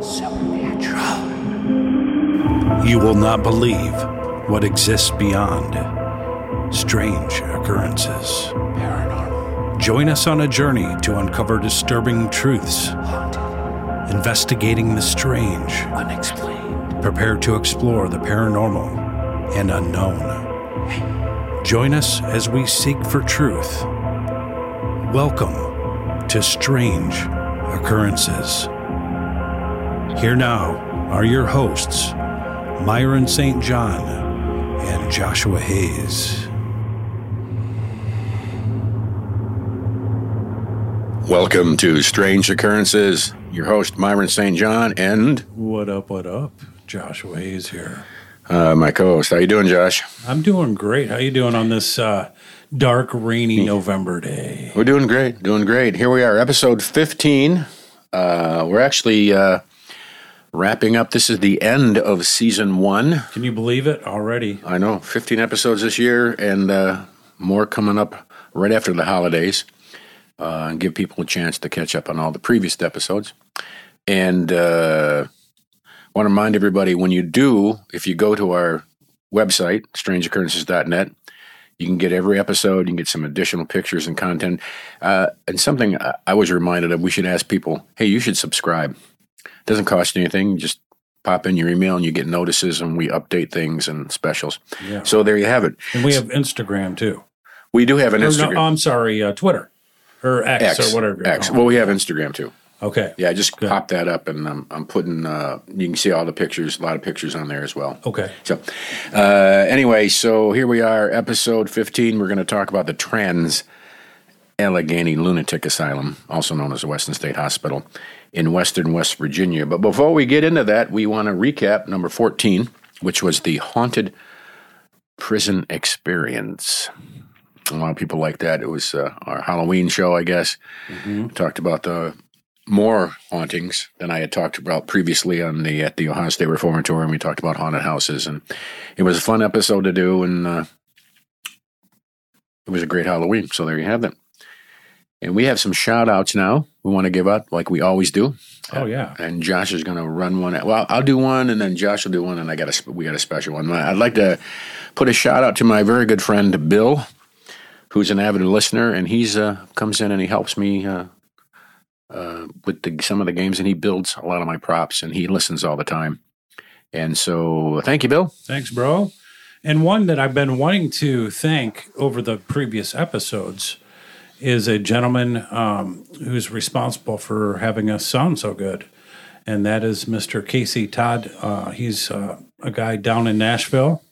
Supernatural. You will not believe what exists beyond. Strange occurrences. Paranormal. Join us on a journey to uncover disturbing truths. Haunted. Investigating the strange. Unexplained. Prepare to explore the paranormal and unknown. Join us as we seek for truth. Welcome to Strange Occurrences. Here now are your hosts, Myron St. John and Joshua Hayes. Welcome to Strange Occurrences. Your host, Myron St. John, and What up, what up? Joshua Hayes here. uh, my co-host. How you doing, Josh? I'm doing great. How you doing on this uh, dark, rainy November day? We're doing great, doing great. Here we are, episode 15. Uh, we're actually uh, wrapping up. This is the end of season one. Can you believe it already? I know, 15 episodes this year, and uh, more coming up right after the holidays. Uh, and give people a chance to catch up on all the previous episodes. And uh, want to remind everybody when you do, if you go to our website, strangeoccurrences.net, you can get every episode. You can get some additional pictures and content. Uh, and something I- was reminded of, we should ask people, hey, you should subscribe. It doesn't cost you anything. You just pop in your email and you get notices and we update things and specials. Yeah. So there you have it. And we have Instagram too. We do have an Or Instagram. no, I'm sorry, uh, Twitter or X, X or whatever. X. Well, we have Instagram too. Okay. Yeah, I just Good. pop that up, and I'm, I'm putting. Uh, you can see all the pictures, a lot of pictures on there as well. Okay. So, uh, anyway, so here we are, episode 15. We're going to talk about the Trans Allegheny Lunatic Asylum, also known as the Weston State Hospital in Weston West Virginia. But before we get into that, we want to recap number 14, which was the Haunted Prison Experience. A lot of people like that. It was uh, our Halloween show, I guess. We talked about the more hauntings than I had talked about previously on the at the Ohio State Reformatory, and we talked about haunted houses, and it was a fun episode to do, and uh, it was a great Halloween. So there you have it. And we have some shout outs now. We want to give out like we always do. Oh yeah. And Josh is going to run one. Well, I'll do one, and then Josh will do one, and I got a we got a special one. I'd like to put a shout out to my very good friend Bill, who's an avid listener, and he's uh, comes in and he helps me uh, uh, with the, some of the games, and he builds a lot of my props, and he listens all the time. And so, thank you, Bill. Thanks, bro. And one that I've been wanting to thank over the previous episodes is a gentleman um, who's responsible for having us sound so good, and that is Mr. Casey Todd. Uh, he's uh, a guy down in Nashville,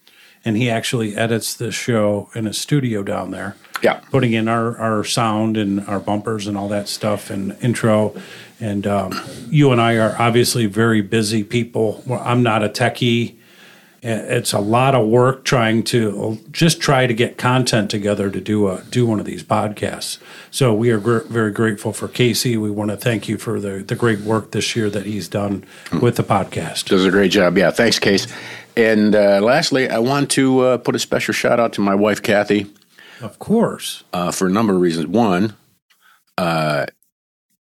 and he actually edits the show in a studio down there. Yeah. putting in our, our sound and our bumpers and all that stuff and intro. And um, you and I are obviously very busy people. I'm not a techie. It's a lot of work trying to just try to get content together to do a do one of these podcasts. So we are gr- very grateful for Casey. We want to thank you for the, the great work this year that he's done with the podcast. Does a great job. Yeah, thanks, Case. And uh, lastly, I want to uh, put a special shout out to my wife, Kathy. Of course. uh, for a number of reasons. One, uh,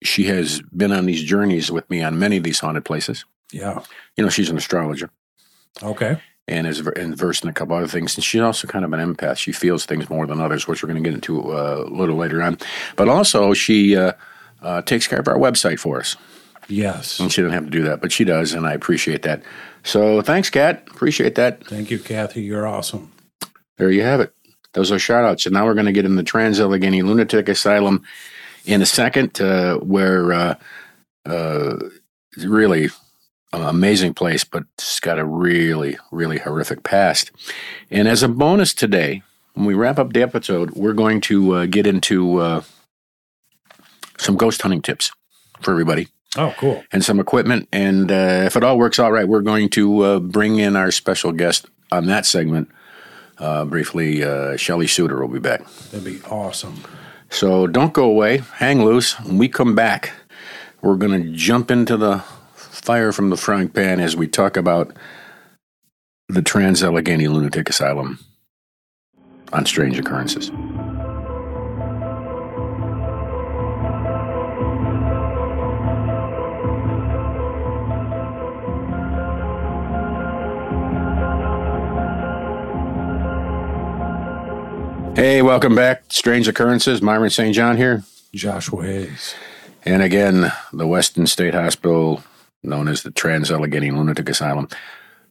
she has been on these journeys with me on many of these haunted places. Yeah. You know, she's an astrologer Okay. and is and versed in a couple other things. And she's also kind of an empath. She feels things more than others, which we're going to get into uh, a little later on. But also, she uh, uh, takes care of our website for us. Yes. And she doesn't have to do that, but she does, and I appreciate that. So thanks, Kat. Appreciate that. Thank you, Kathy. You're awesome. There you have it. Those are shout outs. And now we're going to get in the Trans Allegheny Lunatic Asylum in a second, uh, where uh, uh, really an amazing place, but it's got a really, really horrific past. And as a bonus today, when we wrap up the episode, we're going to uh, get into uh, some ghost hunting tips for everybody Oh, cool. and some equipment. And uh, if it all works out right, we're going to uh, bring in our special guest on that segment. Uh, briefly, uh, Shelly Suittor will be back. That'd be awesome. So don't go away. Hang loose. When we come back, we're going to jump into the fire from the frying pan as we talk about the Trans Allegheny Lunatic Asylum on strange occurrences. Hey, welcome back. Strange Occurrences. Myron St. John here. Joshua Hayes. And again, the Weston State Hospital, known as the Trans Allegheny Lunatic Asylum.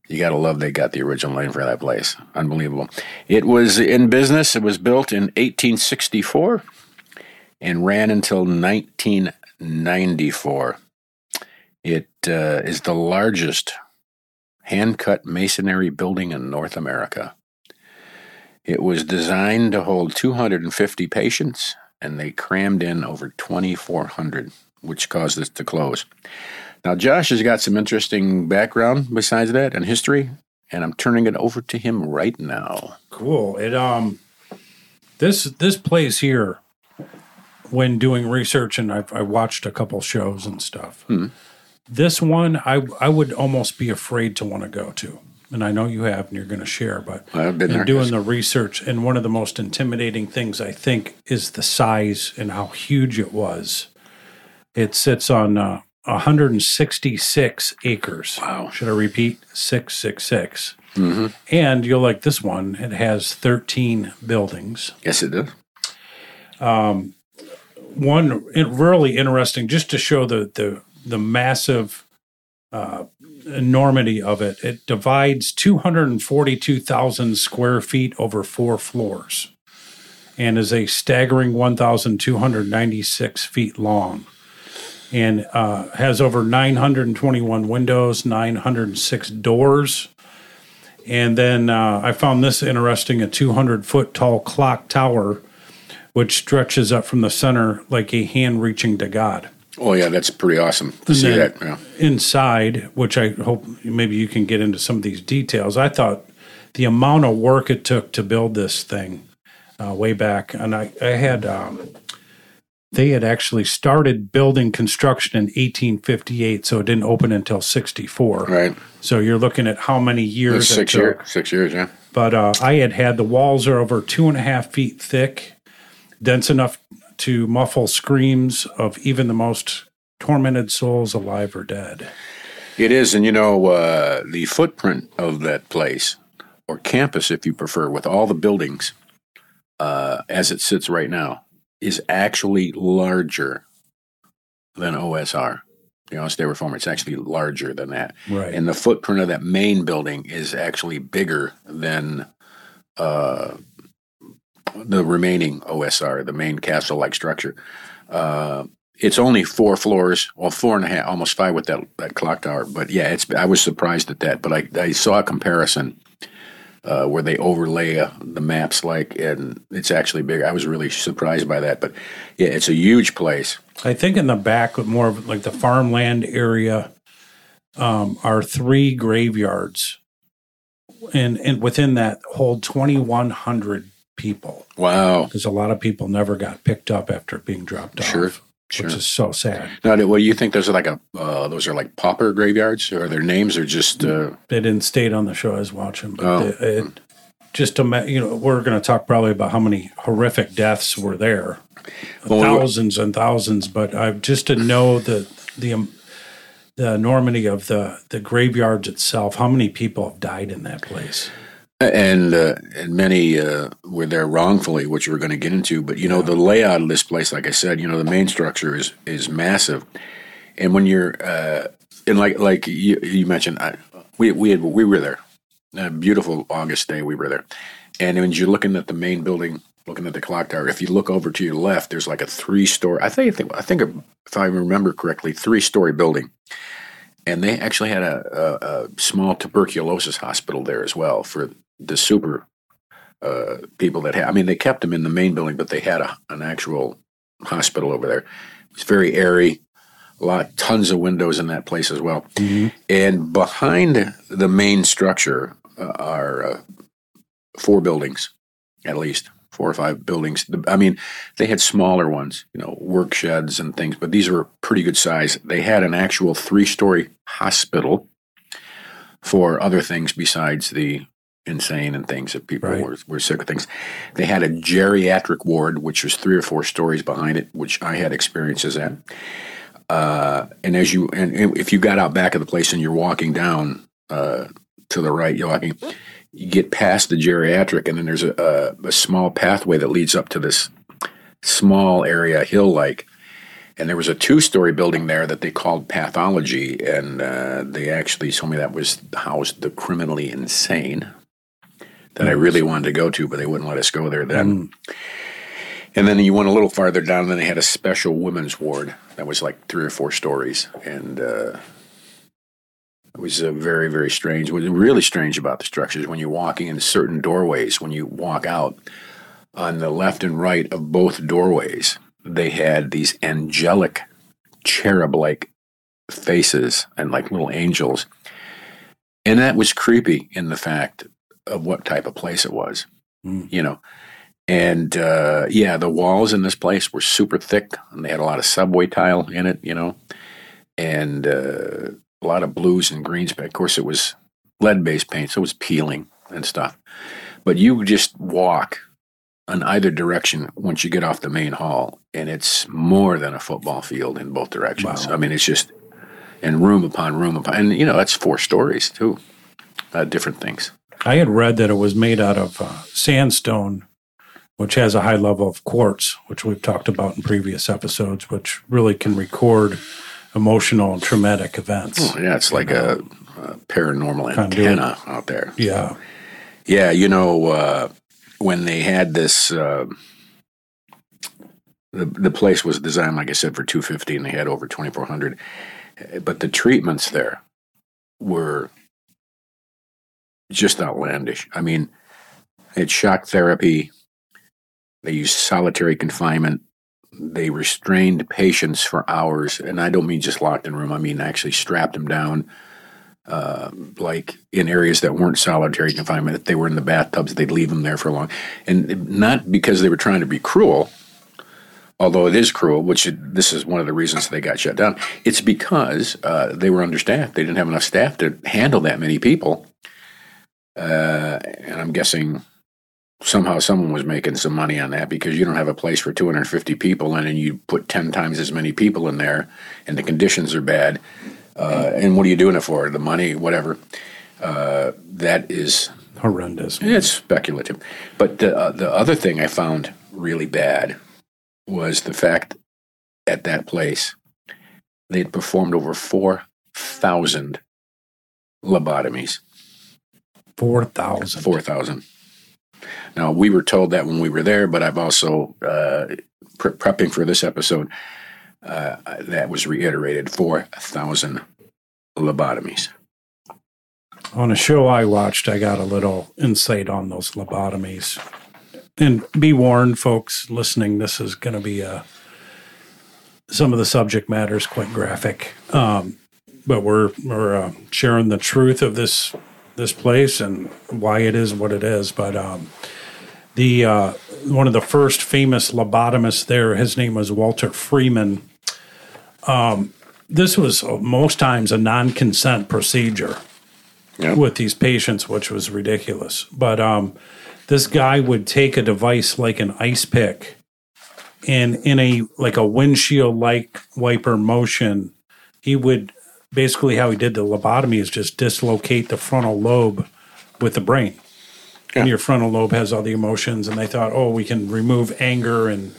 You got to love they got the original name for that place. Unbelievable. It was in business. It was built in 1864 and ran until 1994. It uh, is the largest hand cut masonry building in North America. It was designed to hold 250 patients, and they crammed in over 2,400, which caused it to close. Now, Josh has got some interesting background besides that and history, and I'm turning it over to him right now. Cool. It um, this this place here, when doing research, and I've I watched a couple shows and stuff. Hmm. This one, I I would almost be afraid to want to go to and I know you have, and you're going to share. But I've been there. doing the research, and one of the most intimidating things I think is the size and how huge it was. It sits on uh, 166 acres. Wow. Should I repeat? 666. Mm-hmm. And you'll like this one. It has 13 buildings. Yes, it does. Um, One it, really interesting, just to show the the the massive uh, enormity of it. It divides 242,000 square feet over four floors, and is a staggering 1,296 feet long, and uh, has over 921 windows, 906 doors. And then uh, I found this interesting a 200 foot tall clock tower, which stretches up from the center like a hand reaching to God. Oh, yeah, that's pretty awesome to see that. Yeah. Inside, which I hope maybe you can get into some of these details, I thought the amount of work it took to build this thing uh, way back, and I, I had, um, they had actually started building construction in 1858, so it didn't open until 64. Right. So you're looking at how many years Six years. Six years, yeah. But uh, I had had the walls are over two and a half feet thick, dense enough to muffle screams of even the most tormented souls alive or dead. It is, and you know, uh, the footprint of that place, or campus if you prefer, with all the buildings uh, as it sits right now, is actually larger than OSR. The Ohio State Reformer, it's actually larger than that. Right. And the footprint of that main building is actually bigger than uh, the remaining OSR, the main castle like structure. Uh, it's only four floors, well, four and a half, almost five with that, that clock tower. But yeah, it's I was surprised at that. But I, I saw a comparison uh, where they overlay uh, the maps like, and it's actually big. I was really surprised by that. But yeah, it's a huge place. I think in the back, more of like the farmland area, um, are three graveyards, and and within that hold 2,100 people Wow. because a lot of people never got picked up after being dropped off. Sure, sure. Which is so sad. Now, well, you think those are like a uh, those are like pauper graveyards, or their names are just uh, They didn't state on the show I was watching, but Oh. the- it, just to you know, we're going to talk probably about how many horrific deaths were there, Well, we- thousands and thousands. But I just to know the the um, the enormity of the the graveyards itself, how many people have died in that place? And uh, and many uh, were there wrongfully, which we're going to get into. But you know, the layout of this place, like I said, you know, the main structure is is massive, and when you're uh, and like like you, you mentioned, I, we we had, we were there, a beautiful August day, we were there, and when you're looking at the main building. Looking at the clock tower, if you look over to your left, there's like a three-story. I think I think if I remember correctly, three-story building, and they actually had a, a, a small tuberculosis hospital there as well for the super uh, people that had. I mean, they kept them in the main building, but they had a, an actual hospital over there. It was very airy, a lot, tons of windows in that place as well. And behind the main structure uh, are uh, four buildings, at least four or five buildings. The- I mean, they had smaller ones, you know, work sheds and things, but these were pretty good size. They had an actual three-story hospital for other things besides the insane and things that people Right. were, were sick of things. They had a geriatric ward, which was three or four stories behind it, which I had experiences at. Uh, and as you and if you got out back of the place and you're walking down uh, to the right, you're walking, you get past the geriatric, and then there's a, a, a small pathway that leads up to this small area, hill like. And there was a two story building there that they called pathology, and uh, they actually told me that was housed the criminally insane that I really wanted to go to, but they wouldn't let us go there then. Mm. And then you went a little farther down, and then they had a special women's ward that was like three or four stories. And uh, it was uh, very, very strange. What was really strange about the structures when you're walking in certain doorways, when you walk out on the left and right of both doorways, they had these angelic cherub like faces and like little angels. And that was creepy in the fact of what type of place it was, mm. you know. And uh, yeah, the walls in this place were super thick, and they had a lot of subway tile in it, you know, and uh, a lot of blues and greens. But of course, it was lead based paint, so it was peeling and stuff. But you just walk in either direction once you get off the main hall, and it's more than a football field in both directions. Wow. I mean, it's just and room upon room upon, and you know that's four stories too, uh, different things. I had read that it was made out of uh, sandstone, which has a high level of quartz, which we've talked about in previous episodes, which really can record emotional and traumatic events. Oh, yeah, it's like a, a, paranormal antenna out there. Yeah. Yeah, you know, uh, when they had this, uh, the, the place was designed, like I said, for 250 and they had over 2,400. But the treatments there were just outlandish. I mean, it's shock therapy. They used solitary confinement. They restrained patients for hours, and I don't mean just locked in room. I mean actually strapped them down, uh, like in areas that weren't solitary confinement. If they were in the bathtubs, they'd leave them there for long, and not because they were trying to be cruel. Although it is cruel, which it, this is one of the reasons they got shut down. It's because uh, they were understaffed. They didn't have enough staff to handle that many people uh, and I'm guessing somehow someone was making some money on that because you don't have a place for 250 people in and you put 10 times as many people in there and the conditions are bad. Uh, and what are you doing it for? The money, whatever. Uh, that is horrendous. It's speculative. But the, uh, the other thing I found really bad was the fact at that place they had performed over 4,000 lobotomies. 4,000. 4,000. Now, we were told that when we were there, but I've also, uh, pre- prepping for this episode, uh, that was reiterated 4,000 lobotomies. On a show I watched, I got a little insight on those lobotomies. And be warned, folks listening, this is going to be a, some of the subject matter is quite graphic. Um, but we're, we're uh, sharing the truth of this this place and why it is what it is. But um, the uh, one of the first famous lobotomists there, his name was Walter Freeman. Um, this was most times a non-consent procedure with these patients, which was ridiculous. But um, this guy would take a device like an ice pick, and in a like a windshield like wiper motion, he would basically how he did the lobotomy is just dislocate the frontal lobe with the brain. Yeah. And your frontal lobe has all the emotions, and they thought, oh, we can remove anger and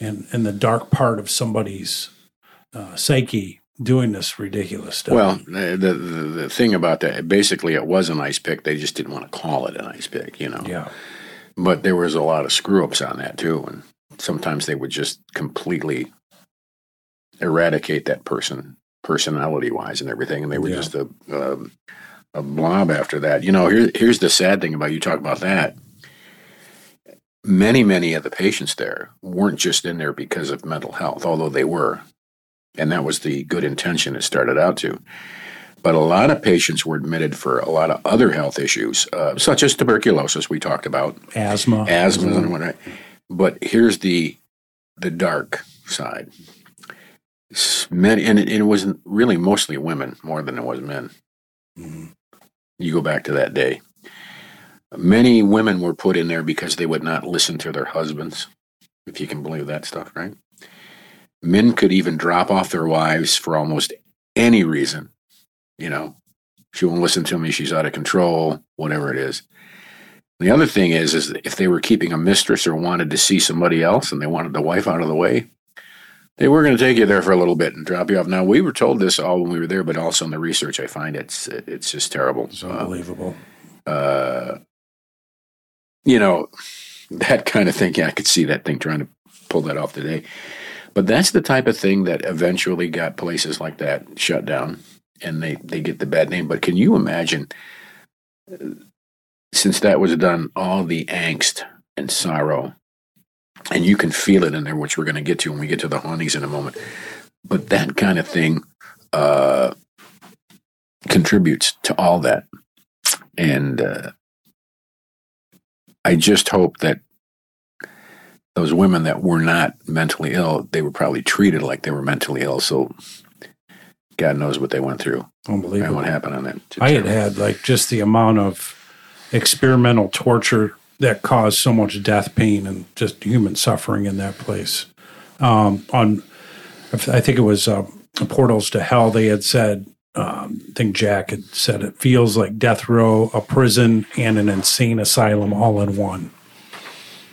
and and the dark part of somebody's uh, psyche doing this ridiculous stuff. Well, the, the, the thing about that, basically, it was an ice pick. They just didn't want to call it an ice pick, you know. Yeah. But there was a lot of screw ups on that too, and sometimes they would just completely eradicate that person personality wise and everything, and they were yeah. just a, a, um, a blob after that. You know, here, here's the sad thing about you talk about that. Many, many of the patients there weren't just in there because of mental health, although they were, and that was the good intention it started out to. But a lot of patients were admitted for a lot of other health issues, uh, such as tuberculosis. We talked about asthma, asthma, mm-hmm. and whatnot. But here's the the dark side many, and it, and it was really mostly women more than it was men. Mm-hmm. You go back to that day. Many women were put in there because they would not listen to their husbands, if you can believe that stuff, right? Men could even drop off their wives for almost any reason, you know, She won't listen to me. She's out of control, whatever it is. The other thing is, is if they were keeping a mistress or wanted to see somebody else and they wanted the wife out of the way, they were going to take you there for a little bit and drop you off. Now we were told this all when we were there, but also in the research, I find it's it's just terrible. It's unbelievable. Uh, uh, you know, that kind of thing. Yeah, I could see that thing trying to pull that off today. But that's the type of thing that eventually got places like that shut down, and they they get the bad name. But can you imagine? Since that was done, all the angst and sorrow and you can feel it in there, which we're going to get to when we get to the hauntings in a moment. But that kind of thing uh, contributes to all that, and uh, I just hope that those women that were not mentally ill, they were probably treated like they were mentally ill. So God knows what they went through Unbelievable. and what happened on that. I had had like just the amount of experimental torture that caused so much death, pain, and just human suffering in that place. Um, on, I think it was uh, Portals to Hell. They had said, um, I think Jack had said, it feels like death row, a prison, and an insane asylum all in one.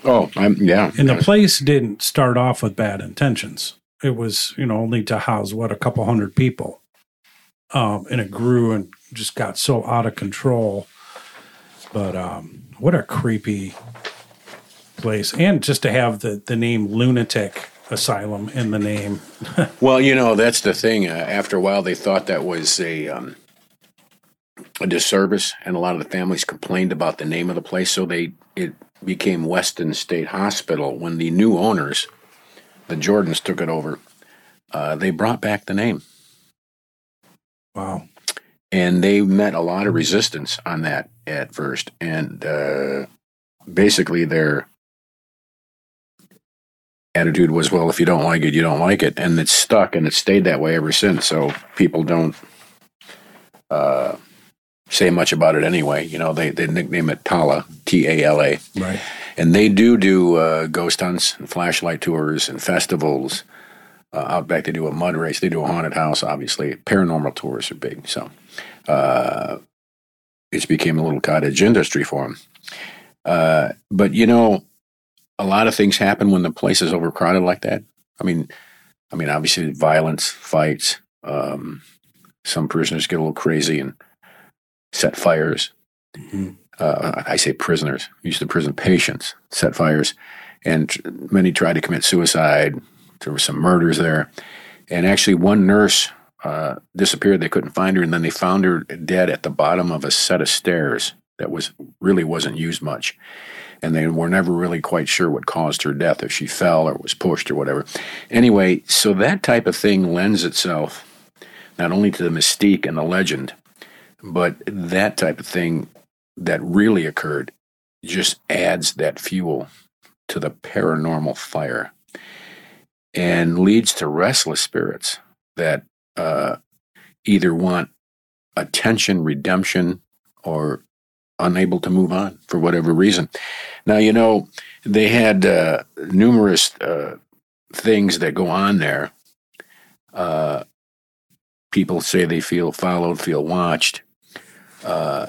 Oh, I'm, yeah. And the place didn't start off with bad intentions. It was, you know, only to house what a couple hundred people, um, and it grew and just got so out of control. But um, what a creepy place, and just to have the the name lunatic asylum in the name. well, you know that's the thing. Uh, after a while, they thought that was a um, a disservice, and a lot of the families complained about the name of the place, so they it became Weston State Hospital. When the new owners, the Jordans, took it over, uh, they brought back the name. Wow and they met a lot of resistance on that at first. And uh, basically their attitude was well if you don't like it you don't like it. And it's stuck and it's stayed that way ever since. So people don't uh, say much about it anyway. You know they, they nickname it tala t-a-l-a right. And they do do uh, ghost hunts and flashlight tours and festivals uh, out back. They do a mud race. They do a haunted house obviously. Paranormal tours are big. So uh, it's became a little cottage industry for them. Uh, but you know, a lot of things happen when the place is overcrowded like that. I mean, I mean, obviously, violence, fights. Um, some prisoners get a little crazy and set fires. Mm-hmm. Uh, I say prisoners, Used to prison patients, set fires, and many tried to commit suicide. There were some murders there, and actually, one nurse uh, disappeared. They couldn't find her, and then they found her dead at the bottom of a set of stairs that was really wasn't used much. And they were never really quite sure what caused her death, if she fell or was pushed or whatever. Anyway, so that type of thing lends itself not only to the mystique and the legend, but that type of thing that really occurred just adds that fuel to the paranormal fire and leads to restless spirits that uh, either want attention, redemption, or unable to move on for whatever reason. Now, you know, they had uh, numerous uh, things that go on there. Uh, people say they feel followed, feel watched. Uh,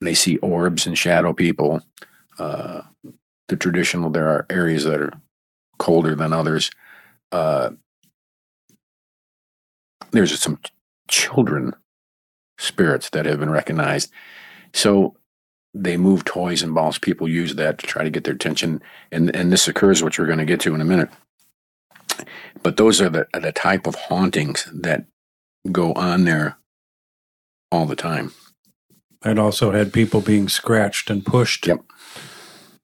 they see orbs and shadow people. Uh, the traditional, there are areas that are colder than others. There's some children spirits that have been recognized. So they move toys and balls. People use that to try to get their attention, and and this occurs, which we're going to get to in a minute. But those are the the type of hauntings that go on there all the time. I'd also had people being scratched and pushed. Yep.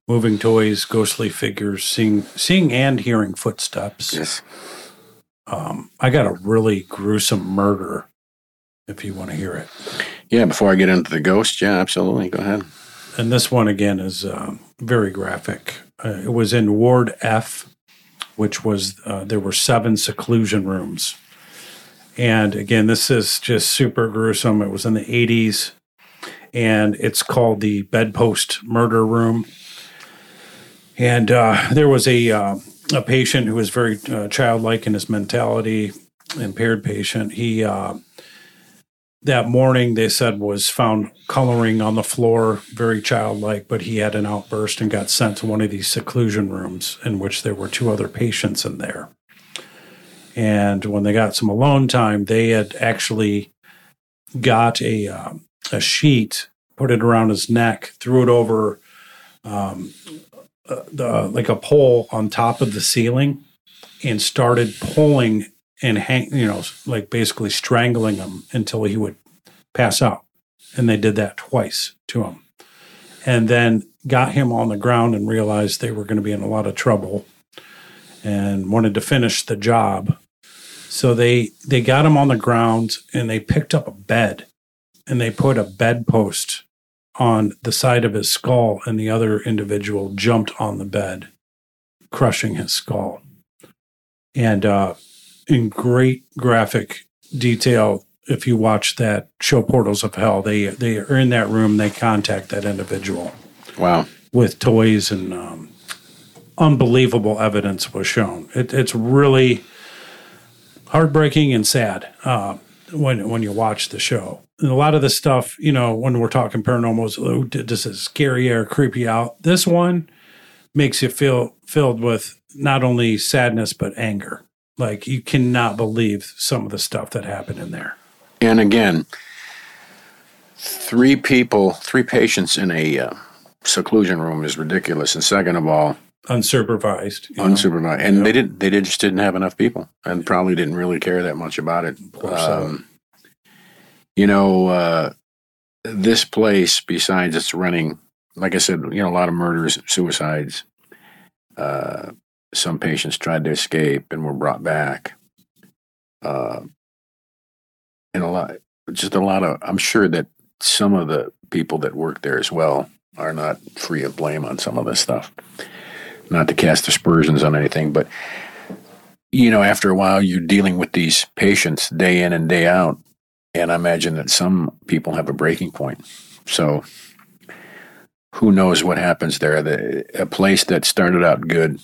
Moving toys, ghostly figures, seeing seeing and hearing footsteps. Yes. Um, I got a really gruesome murder. If you want to hear it. Yeah. Before I get into the ghost, yeah, absolutely. Go ahead. And this one again is uh, very graphic. Uh, it was in Ward F, which was uh, there were seven seclusion rooms. And again, this is just super gruesome. It was in the 80s, and it's called the Bedpost Murder Room. And uh, there was a uh, a patient who was very uh, childlike in his mentality, impaired patient. He uh, that morning they said was found coloring on the floor, very childlike, but he had an outburst and got sent to one of these seclusion rooms in which there were two other patients in there. And when they got some alone time, they had actually got a um, a sheet, put it around his neck, threw it over um, the like a pole on top of the ceiling, and started pulling and hang, you know, like basically strangling him until he would pass out. And they did that twice to him. And then got him on the ground and realized they were going to be in a lot of trouble and wanted to finish the job. So they they got him on the ground and they picked up a bed and they put a bedpost on the side of his skull and the other individual jumped on the bed crushing his skull. And uh in great graphic detail if you watch that show Portals of Hell. They they are in that room. They contact that individual. Wow. With toys and um, unbelievable evidence was shown. It, it's really heartbreaking and sad uh, when when you watch the show. And a lot of the stuff, you know, when we're talking paranormals, oh, does it scary or creepy out? This one makes you feel filled with not only sadness but anger. Like you cannot believe some of the stuff that happened in there. And again, three people, three patients in a uh, seclusion room is ridiculous. And second of all, unsupervised, you know? unsupervised, and yep. they didn't. They did, just didn't have enough people, and probably didn't really care that much about it. Um, you know, uh, this place, besides it's running, like I said, you know, a lot of murders, suicides. Uh, some patients tried to escape and were brought back. Uh, and a lot, just a lot of, I'm sure that some of the people that work there as well are not free of blame on some of this stuff. Not to cast aspersions on anything, but you know, after a while, you're dealing with these patients day in and day out, and I imagine that some people have a breaking point. So, who knows what happens there? The, a place that started out good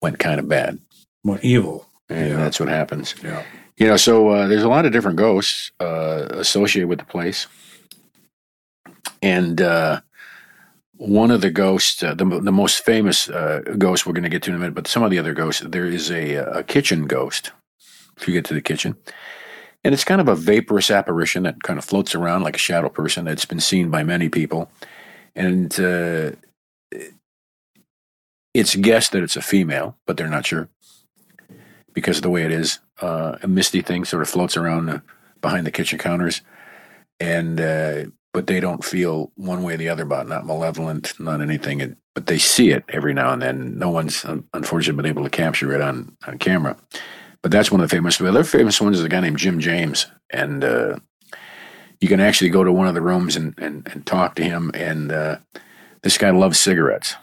went kind of bad. Went evil. And yeah. that's what happens. Yeah. You know, so uh, there's a lot of different ghosts uh, associated with the place. And uh, one of the ghosts, uh, the, the most famous uh, ghost we're going to get to in a minute, but some of the other ghosts, there is a, a kitchen ghost if you get to the kitchen. And it's kind of a vaporous apparition that kind of floats around like a shadow person that's been seen by many people. And uh, it's guessed that it's a female, but they're not sure because of the way it is. Uh, a misty thing sort of floats around uh, behind the kitchen counters, and uh, but they don't feel one way or the other about it, not malevolent, not anything. It, but they see it every now and then. No one's unfortunately been able to capture it on on camera. But that's one of the famous. The other famous ones is a guy named Jim James, and uh, you can actually go to one of the rooms and and, and talk to him. And uh, this guy loves cigarettes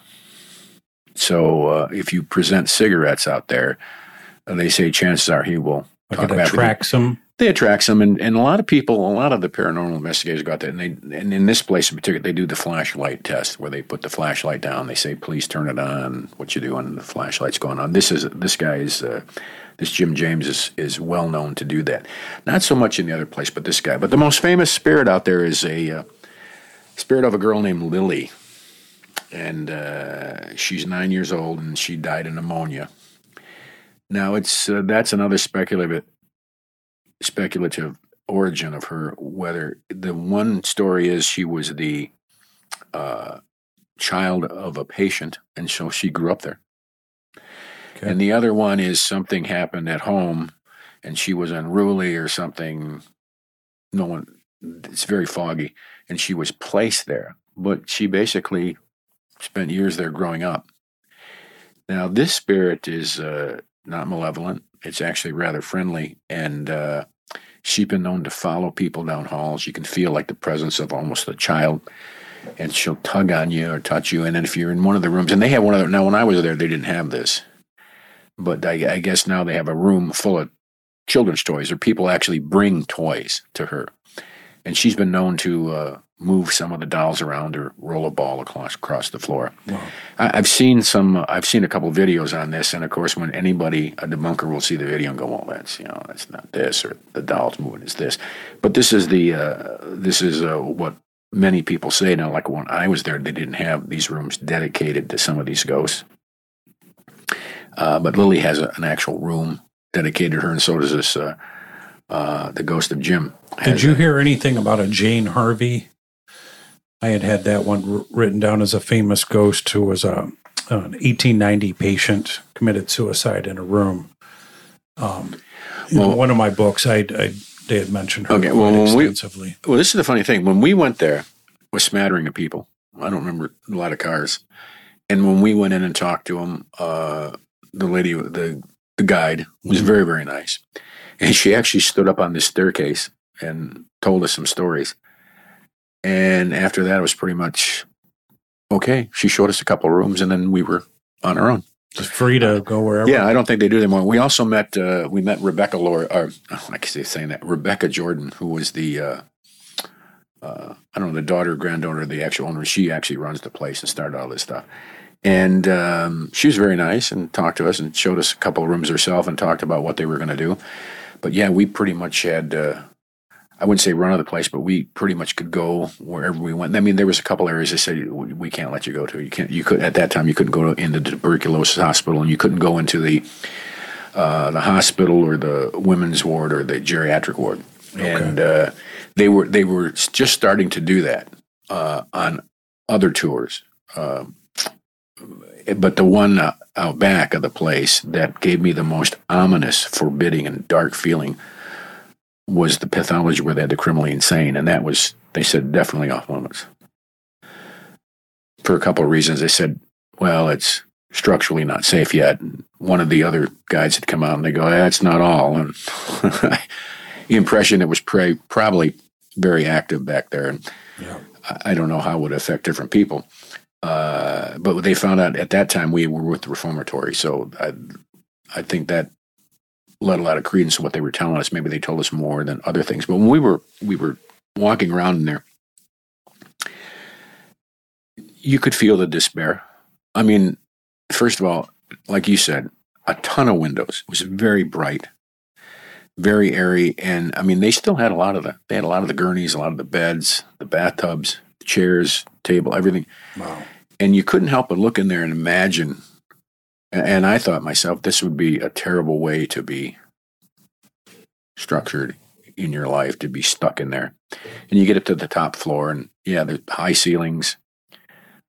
so uh, if you present cigarettes out there, uh, they say chances are he will like talk it attracts them. They attract them, and, and a lot of people, a lot of the paranormal investigators got that, and they and in this place in particular, they do the flashlight test where they put the flashlight down. They say, "Please turn it on." What you do when the flashlight's going on? This is this guy is uh, this Jim James is is well known to do that. Not so much in the other place, but this guy. But the most famous spirit out there is a uh, spirit of a girl named Lily and uh, she's nine years old, and she died of pneumonia. Now it's uh, that's another speculative speculative origin of her. Whether the one story is she was the uh, child of a patient, and so she grew up there. Okay. And the other one is something happened at home, and she was unruly or something. No one. It's very foggy, and she was placed there. But she basically spent years there growing up. Now, this spirit is uh, not malevolent. It's actually rather friendly, and uh, she's been known to follow people down halls. You can feel like the presence of almost a child, and she'll tug on you or touch you. And then if you're in one of the rooms, and they have one of the, now when I was there, they didn't have this, but I, I guess now they have a room full of children's toys, or people actually bring toys to her. and she's been known to uh, move some of the dolls around or roll a ball across across the floor. Wow. I, I've seen some. I've seen a couple of videos on this, and of course, when anybody a debunker will see the video and go, "Well, that's you know that's not this," or the doll's moving is this, but this is the uh, this is uh, what many people say now. Like when I was there, they didn't have these rooms dedicated to some of these ghosts, uh, but Lily has a, an actual room dedicated to her, and so does this. Uh, uh, the ghost of Jim. Did you a- hear anything about a Jane Harvey? I had had that one wr- written down as a famous ghost who was a an 1890 patient committed suicide in a room. Um, Well- one of my books, I, I they had mentioned her Okay, well, when we- extensively. Well, this is the funny thing. When we went there, a smattering of people. I don't remember a lot of cars. And when we went in and talked to them, uh, the lady, the the guide, was Mhm. very very nice, and she actually stood up on this staircase and told us some stories. And after that, it was pretty much okay. She showed us a couple of rooms, and then we were on our own. It's free to go wherever. Yeah, I don't think they do anymore. We also met uh, we met Rebecca Laura, or oh, I keep saying that Rebecca Jordan, who was the uh, uh, I don't know the daughter, granddaughter of the actual owner. She actually runs the place and started all this stuff. And um, she was very nice and talked to us and showed us a couple of rooms herself and talked about what they were going to do. But yeah, we pretty much had. Uh, I wouldn't say run of the place, but we pretty much could go wherever we went. I mean, there was a couple areas they said we can't let you go to. You can't. You could at that time you couldn't go to, into the tuberculosis hospital, and you couldn't go into the uh, the hospital or the women's ward or the geriatric ward. And uh, they were they were just starting to do that uh, on other tours. Uh, but the one uh, out back of the place that gave me the most ominous, forbidding, and dark feeling was the pathology where they had the criminally insane, and that was they said definitely off limits for a couple of reasons. They said, well, it's structurally not safe yet. And one of the other guys had come out and they go, that's not all. And the impression it was pre- probably very active back there, and Yeah. I, I don't know how it would affect different people. Uh, but they found out at that time we were with the reformatory, so I, I think that led a lot of credence to what they were telling us. Maybe they told us more than other things. But when we were we were walking around in there, you could feel the despair. I mean, first of all, like you said, a ton of windows. It was very bright, very airy, and I mean, they still had a lot of the. They had a lot of the gurneys, a lot of the beds, the bathtubs, the chairs, table, everything Wow. And you couldn't help but look in there and imagine. And I thought myself, this would be a terrible way to be structured in your life to be stuck in there. And you get up to the top floor, and yeah, there's high ceilings,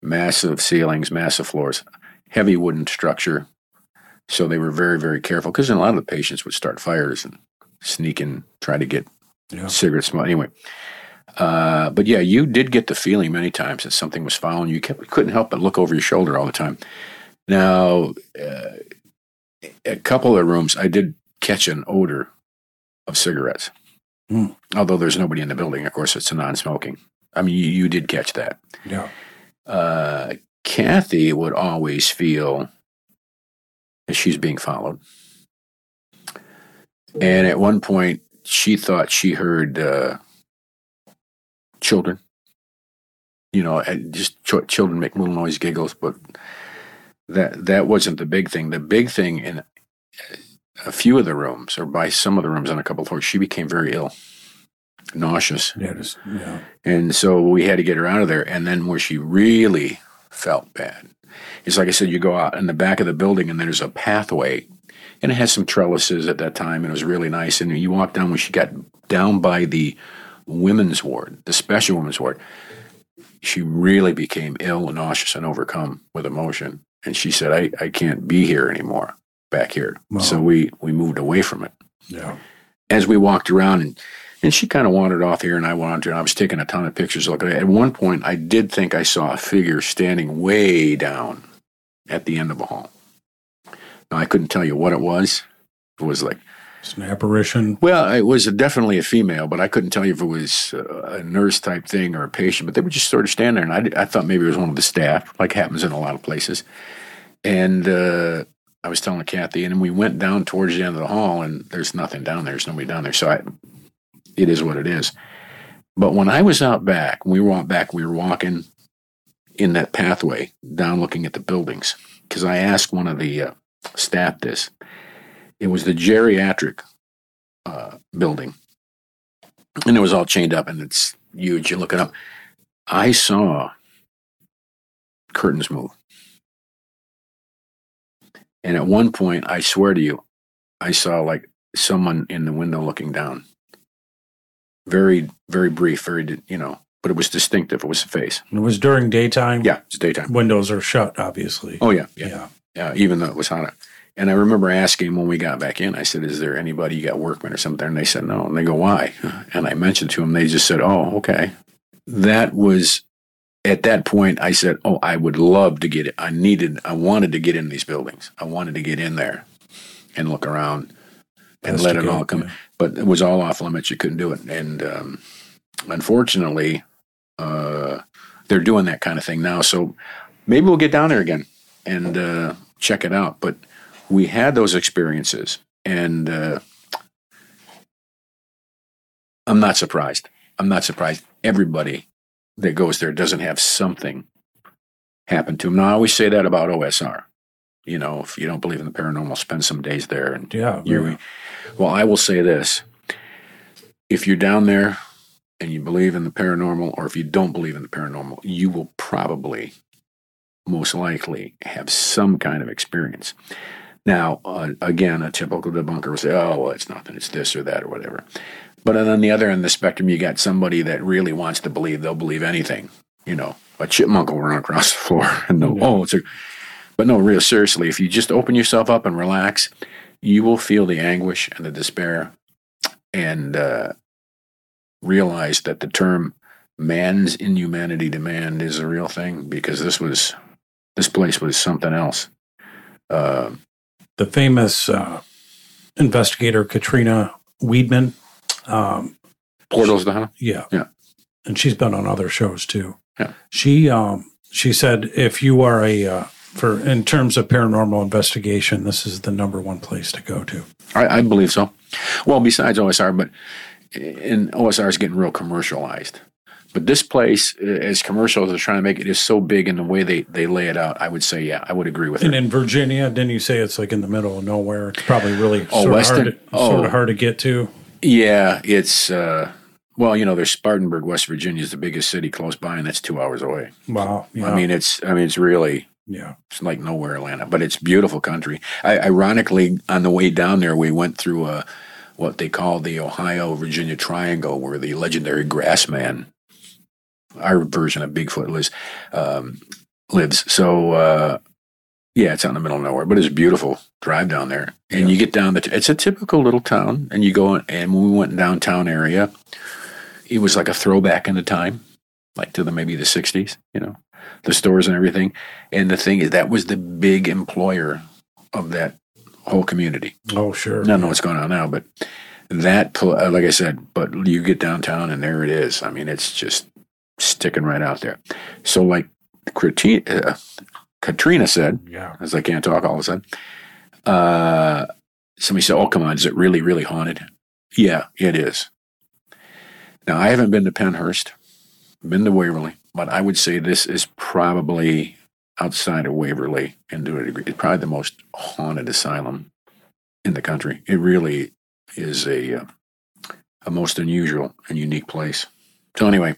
massive ceilings, massive floors, heavy wooden structure. So they were very, very careful because a lot of the patients would start fires and sneak and try to get Yeah. cigarette smoke. Anyway, uh, but yeah, you did get the feeling many times that something was following you. You kept, couldn't help but look over your shoulder all the time. Now, uh, a couple of rooms, I did catch an odor of cigarettes. Hmm. Although there's nobody in the building, of course, it's a non-smoking. I mean, you, you did catch that. Yeah. Uh, Kathy would always feel that she's being followed. And at one point, she thought she heard uh, children. You know, just ch- children make little noise, giggles, but that that wasn't the big thing. The big thing in a few of the rooms, or by some of the rooms on a couple of floors, she became very ill, nauseous, Yeah. Just, yeah. and so we had to get her out of there. And then where she really felt bad is like I said, you go out in the back of the building and there's a pathway and it has some trellises at that time and it was really nice. And you walk down when she got down by the women's ward, the special women's ward, she really became ill and nauseous and overcome with emotion. And she said, I, I can't be here anymore back here. Wow. So we, we moved away from it Yeah. as we walked around and and she kind of wandered off here and I wandered and I was taking a ton of pictures looking at. At one point I did think I saw a figure standing way down at the end of a hall. Now I couldn't tell you what it was. It was like It's an apparition. well, it was definitely a female, but I couldn't tell you if it was a nurse type thing or a patient. But they would just sort of stand there, and I, I thought maybe it was one of the staff, like happens in a lot of places. And uh, I was telling Kathy, and we went down towards the end of the hall, and there's nothing down there. There's nobody down there. So I, it is what it is. But when I was out back, we were back, we were walking in that pathway down looking at the buildings. Because I asked one of the uh, staff this. It was the geriatric uh, building. And it was all chained up and it's huge. You look it up. I saw curtains move. And at one point, I swear to you, I saw like someone in the window looking down. Very, very brief, very, you know, but it was distinctive. It was a face. It was during daytime. Yeah, it's daytime. Windows are shut, obviously. Oh, yeah, yeah. yeah. Yeah, even though it was hot. And I remember asking when we got back in, I said, Is there anybody you got workmen or something? And they said, No. And they go, Why? And I mentioned to them, they just said, Oh, okay. That was at that point, I said, Oh, I would love to get it. I needed, I wanted to get in these buildings. I wanted to get in there and look around and let it all come. yeah. But it was all off limits. You couldn't do it. And um, unfortunately, uh, they're doing that kind of thing now. So maybe we'll get down there again and uh, check it out. But we had those experiences, and uh, I'm not surprised. I'm not surprised. Everybody that goes there doesn't have something happen to them. Now, I always say that about OSR. You know, if you don't believe in the paranormal, spend some days there. And Yeah. you well, I will say this: if you're down there and you believe in the paranormal, or if you don't believe in the paranormal, you will probably, most likely, have some kind of experience. Now, uh, again, a typical debunker will say, "Oh, well, it's nothing; it's this or that or whatever." But on the other end of the spectrum, you got somebody that really wants to believe; they'll believe anything. You know, a chipmunk will run across the floor and Yeah. "Oh, it's a." But no, real seriously, if you just open yourself up and relax, you will feel the anguish and the despair, and uh, realize that the term "man's inhumanity demand" is a real thing because this was this place was something else. Uh, The famous uh, investigator Katrina Weidman. Um, portals hell. yeah. Yeah. And she's been on other shows too. Yeah. She um, she said if you are a uh, for in terms of paranormal investigation, this is the number one place to go to. I, I believe so. Well, besides OSR, but and OSR is getting real commercialized. But this place, uh, as commercial as they're trying to make it, is so big in the way they, they lay it out. I would say, yeah, I would agree with it. And her. in Virginia, didn't you say it's like in the middle of nowhere? It's probably really Oh, sort, of hard to, sort Oh. of hard to get to. Yeah, it's uh, well, you know, there's Spartanburg, West Virginia, is the biggest city close by, and that's two hours away. Wow. Yeah. I mean, it's I mean, it's really yeah. it's like nowhere Atlanta, but it's beautiful country. I, ironically, on the way down there, we went through a what they call the Ohio Virginia Triangle, where the legendary Grassman, our version of Bigfoot, lives. Um, lives. So uh, yeah, it's out in the middle of nowhere, but it's a beautiful drive down there. And Yeah. you get down the. T- it's a typical little town, and you go and when we went downtown area, it was like a throwback in the time, like to the maybe the '60s. You know, the stores and everything. And the thing is, that was the big employer of that whole community. Oh, sure. I don't know what's going on now, but that, uh, like I said, but you get downtown and there it is. I mean, it's just sticking right out there. So, like Criti- uh, Katrina said, Yeah. as I can't talk all of a sudden, uh, somebody said, "Oh, come on, is it really, really haunted?" Yeah, it is. Now, I haven't been to Pennhurst, been to Waverly, but I would say this is probably outside of Waverly and to a degree, it's probably the most haunted asylum in the country. It really is a uh, a most unusual and unique place. So anyway,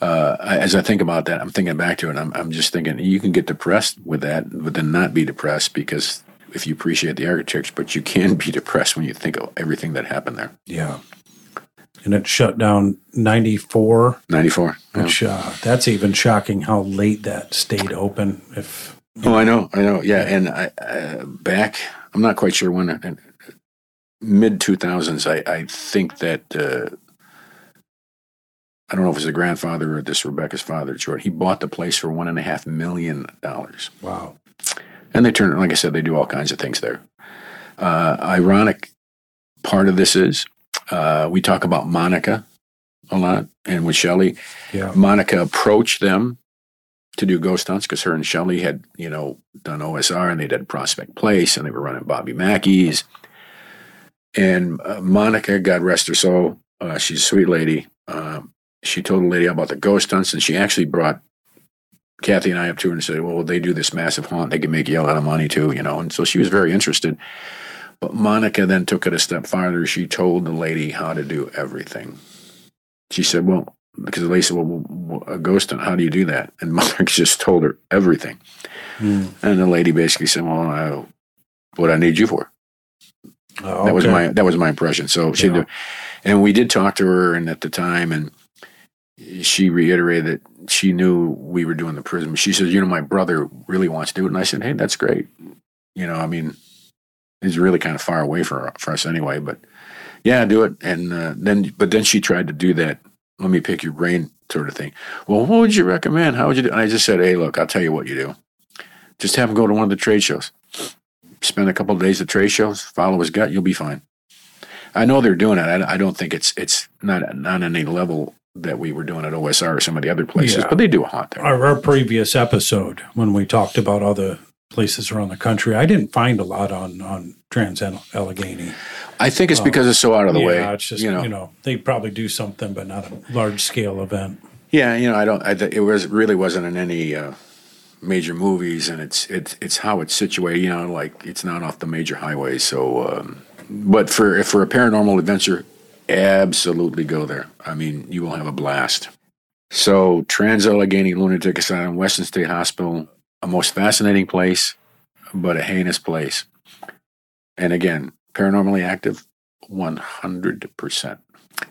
uh, as I think about that, I'm thinking back to it. I'm, I'm just thinking you can get depressed with that, but then not be depressed because if you appreciate the architecture, but you can be depressed when you think of everything that happened there. Yeah. And it shut down 94, 94. yeah. which uh, that's even shocking how late that stayed open. If Oh, I know, I know. Yeah, and I, uh, back, I'm not quite sure when, mid 2000s, I, I think that, uh, I don't know if it was the grandfather or this Rebecca's father, George. He bought the place for one and a half million dollars. wow. And they turn, like I said, they do all kinds of things there. Uh, ironic part of this is uh, we talk about Monica a lot, and with Shelly, Yeah. Monica approached them to do ghost hunts because her and Shelly had, you know, done OSR and they did Prospect Place and they were running Bobby Mackey's. And uh, Monica, God rest her soul, uh, she's a sweet lady. Uh, she told a lady about the ghost hunts, and she actually brought Kathy and I up to her and said, "Well, they do this massive haunt. They can make you a lot of money too, you know." And so she was very interested. But Monica then took it a step farther. She told the lady how to do everything. She said, "Well, because the lady said, well, a ghost hunt, how do you do that?" And Monica just told her everything. Mm. And the lady basically said, "Well, I, what I need you for." Oh, That was my that was my impression. So she, Yeah. and we did talk to her, and at the time, and she reiterated that she knew we were doing the prison. She said, "You know, my brother really wants to do it," and I said, "Hey, that's great." You know, I mean, he's really kind of far away for for us anyway, but yeah, do it. And uh, then, but then she tried to do that. Let me pick your brain, sort of thing. Well, what would you recommend? How would you do? And I just said, "Hey, look, I'll tell you what you do. Just have him go to one of the trade shows." spend a couple of days at trade shows, follow his gut, you'll be fine. I know they're doing it. I, I don't think it's it's not not any level that we were doing at OSR or some of the other places, Yeah. but they do a haunt there. our, our previous episode when we talked about other places around the country, I didn't find a lot on on Trans Allegheny. I think it's because it's so out of the yeah, way. it's just you you know, know, they probably do something, but not a large scale event. yeah, you know, I don't. I, it was really wasn't in any uh, major movies, and it's it's it's how it's situated. You know, like it's not off the major highways. So, um, but for for a paranormal adventure, absolutely go there. I mean, you will have a blast. So, Trans Allegheny Lunatic Asylum, Weston State Hospital, a most fascinating place, but a heinous place. And again, paranormally active, 100%.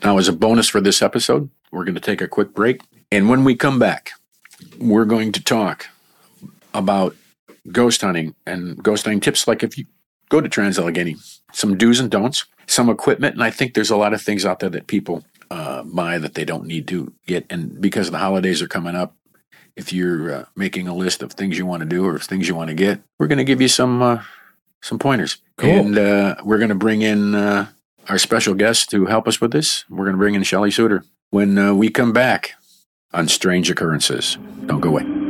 Now, as a bonus for this episode, we're going to take a quick break. And when we come back, we're going to talk about ghost hunting and ghost hunting tips. Like if you go to Trans Allegheny, some do's and don'ts, some equipment. And I think there's a lot of things out there that people uh, buy that they don't need to get. And because the holidays are coming up, if you're uh, making a list of things you want to do or things you want to get, we're going to give you some uh, some pointers. Cool. And uh, we're going to bring in uh, our special guest to help us with this. We're going to bring in Shelly Suittor when uh, we come back on Strange Occurrences. Don't go away.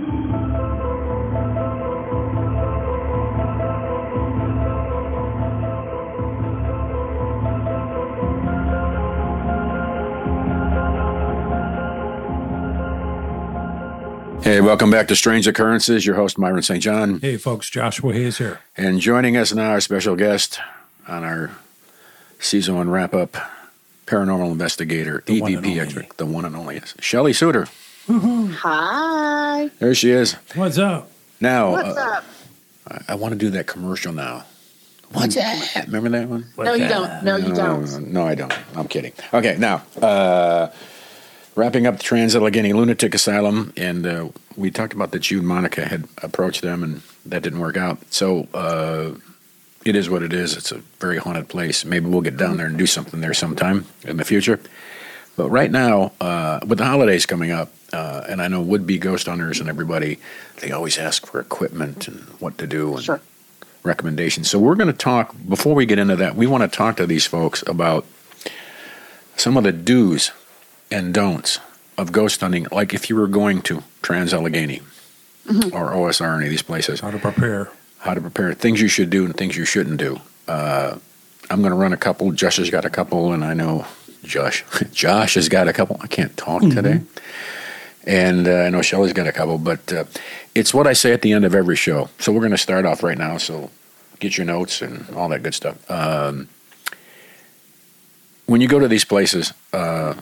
Hey, welcome back to Strange Occurrences. Your host, Myron St. John. Hey, folks, Joshua Hayes here. And joining us now, our special guest on our season one wrap up, paranormal investigator, The EVP only. expert, the one and only, Shelly Suittor. Hi. There she is. What's up? Now, What's uh, up? I, I want to do that commercial now. What's that? Remember that one? No, you don't. No, you don't. No, I don't. I'm kidding. Okay, now, uh, wrapping up the Trans Allegheny Lunatic Asylum, and uh, we talked about that you and Monica had approached them, and that didn't work out. So uh, it is what it is. It's a very haunted place. Maybe we'll get down there and do something there sometime in the future. But right now, uh, with the holidays coming up, uh, and I know would-be ghost hunters and everybody, they always ask for equipment and what to do and Sure. recommendations. So we're going to talk before we get into that. We want to talk to these folks about some of the do's and don'ts of ghost hunting. Like if you were going to Trans Allegheny or OSR, any of these places, How to prepare? how to prepare, things you should do and things you shouldn't do. Uh, I'm going to run a couple. Josh has got a couple, and I know Josh. Josh has got a couple. I can't talk today. And uh, I know Shelly's got a couple, but uh, it's what I say at the end of every show. So we're going to start off right now. So get your notes and all that good stuff. Um, when you go to these places, uh,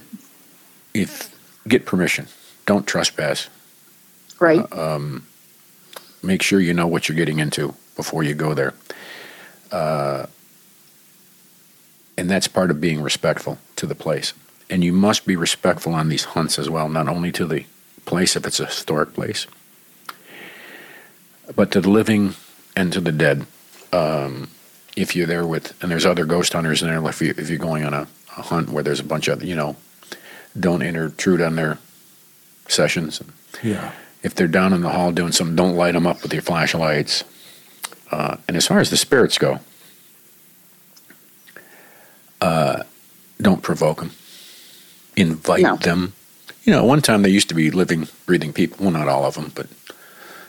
if get permission, don't trespass. Right. make sure you know what you're getting into before you go there. Uh, and that's part of being respectful to the place. And you must be respectful on these hunts as well, not only to the place if it's a historic place, but to the living and to the dead. Um, if you're there with, and there's other ghost hunters in there, if, you, if you're going on a, a hunt where there's a bunch of, you know, don't intrude on their sessions Yeah. if they're down in the hall doing something, don't light them up with your flashlights. Uh, and as far as the spirits go, uh, don't provoke them. Invite No. them. You know, one time they used to be living, breathing people. Well, not all of them, but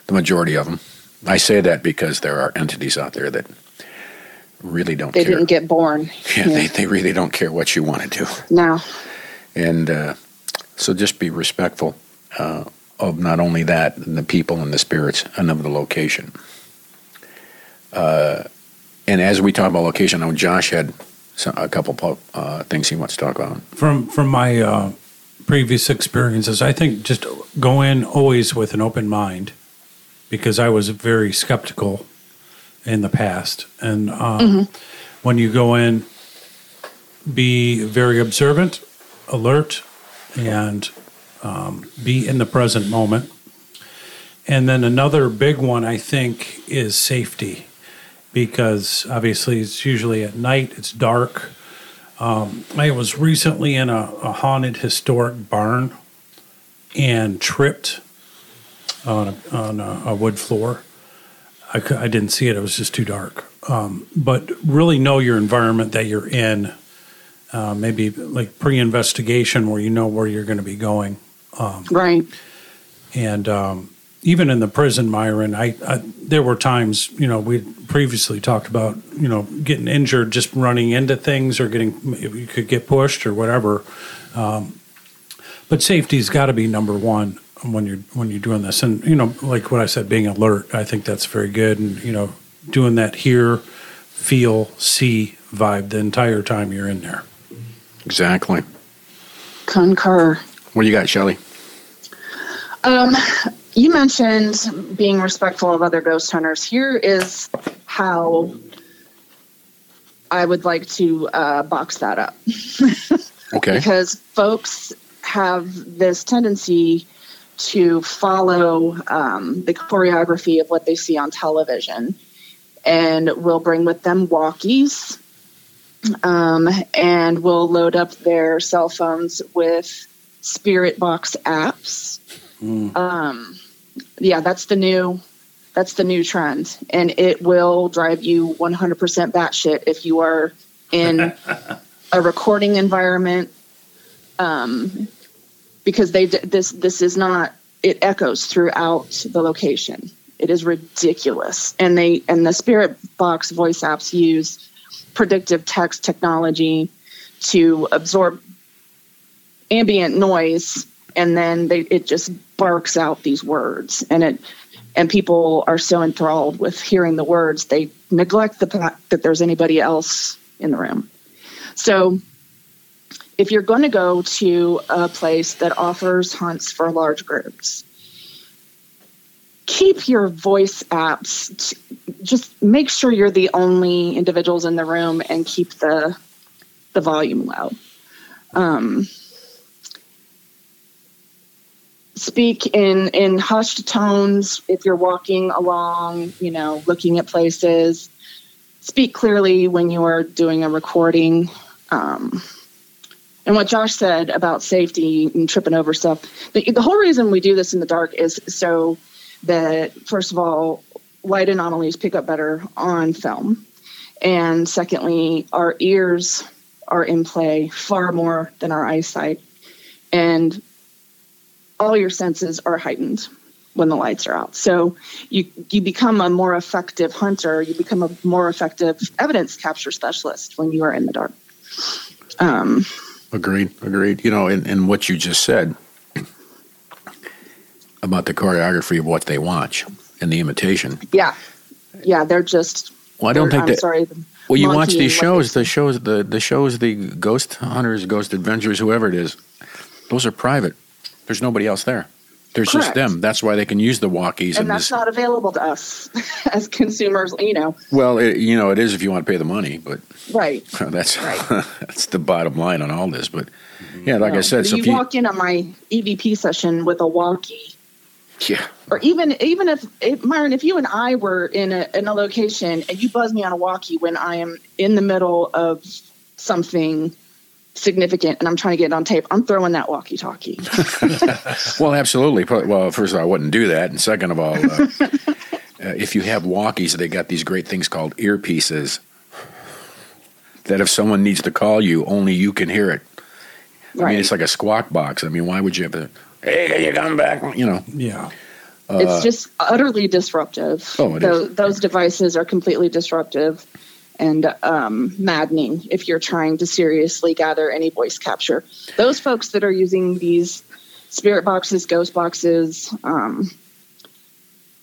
the majority of them. I say that because there are entities out there that really don't care. They care. didn't get born. yeah, They, they really don't care what you want to do. No. And uh, So just be respectful uh, of not only that, and the people and the spirits, and of the location. Uh, and as we talk about location, I know Josh had some, a couple uh, things he wants to talk about. From from my uh, previous experiences, I think just go in always with an open mind, because I was very skeptical in the past, and um, when you go in, be very observant, alert, and um, be in the present moment. And then another big one, I think, is safety, because obviously it's usually at night, it's dark. Um, I was recently in a, a haunted historic barn and tripped on a, on a, a wood floor. I, I didn't see it; it was just too dark. Um, but really know your environment that you're in. Uh, maybe like pre-investigation, where you know where you're going to be going. Right. And um, even in the prison, Myron, I, I there were times, you know, we previously talked about, you know, getting injured just running into things or getting you could get pushed or whatever. Um, but safety's got to be number one when you're when you're doing this. And you know, like what I said, being alert, I think that's very good. And you know, doing that hear, feel, see vibe the entire time you're in there. Exactly. Concur. What do you got, Shelly? Um, you mentioned being respectful of other ghost hunters. Here is how I would like to uh, box that up. Okay. because folks have this tendency to follow um, the choreography of what they see on television and will bring with them walkies um, and will load up their cell phones with spirit box apps. Um, yeah that's the new that's the new trend. And it will drive you 100% batshit if you are in a recording environment. Um, because they this this is not it echoes throughout the location. It is ridiculous. And they and the spirit box voice apps use predictive text technology to absorb ambient noise and then they it just barks out these words. And it and people are so enthralled with hearing the words they neglect the fact that there's anybody else in the room. So if you're going to go to a place that offers hunts for large groups keep your voice apps just make sure you're the only individuals in the room and keep the the volume low. Um, speak in in hushed tones if you're walking along you know looking at places. Speak clearly when you are doing a recording. Um, and what josh said about safety and tripping over stuff the, the whole reason we do this in the dark is so that first of all light anomalies pick up better on film and secondly our ears are in play far more than our eyesight and all your senses are heightened when the lights are out. So you you become a more effective hunter. You become a more effective evidence capture specialist when you are in the dark. Um, Agreed. Agreed. You know, and, and what you just said about the choreography of what they watch and the imitation. yeah, yeah, they're just. Well, I don't think I'm that. sorry. Well, you watch these shows, the shows, the the shows, the ghost hunters, ghost adventurers, whoever it is. Those are private. There's nobody else there. There's just them. That's why they can use the walkies. and And, that's this, not available to us as consumers. You know, well, it, you know, it is if you want to pay the money, but right? that's Right. that's the bottom line on all this. But yeah, like I said, so you if you, walk in on my EVP session with a walkie, yeah, or even even if, if Myron, if you and I were in a in a location and you buzz me on a walkie when I am in the middle of something significant and I'm trying to get it on tape, I'm throwing that walkie talkie. Well, absolutely. Well, first of all, I wouldn't do that, and second of all, uh, uh, if you have walkies, they got these great things called earpieces. That if someone needs to call you, only you can hear it. I Right. mean, it's like a squawk box. I mean, why would you have to? Hey, can you come back? You know. Yeah. it's just utterly disruptive. Oh, it Tho- is. Those devices are completely disruptive. and um, maddening if you're trying to seriously gather any voice capture. Those folks that are using these spirit boxes, ghost boxes, um,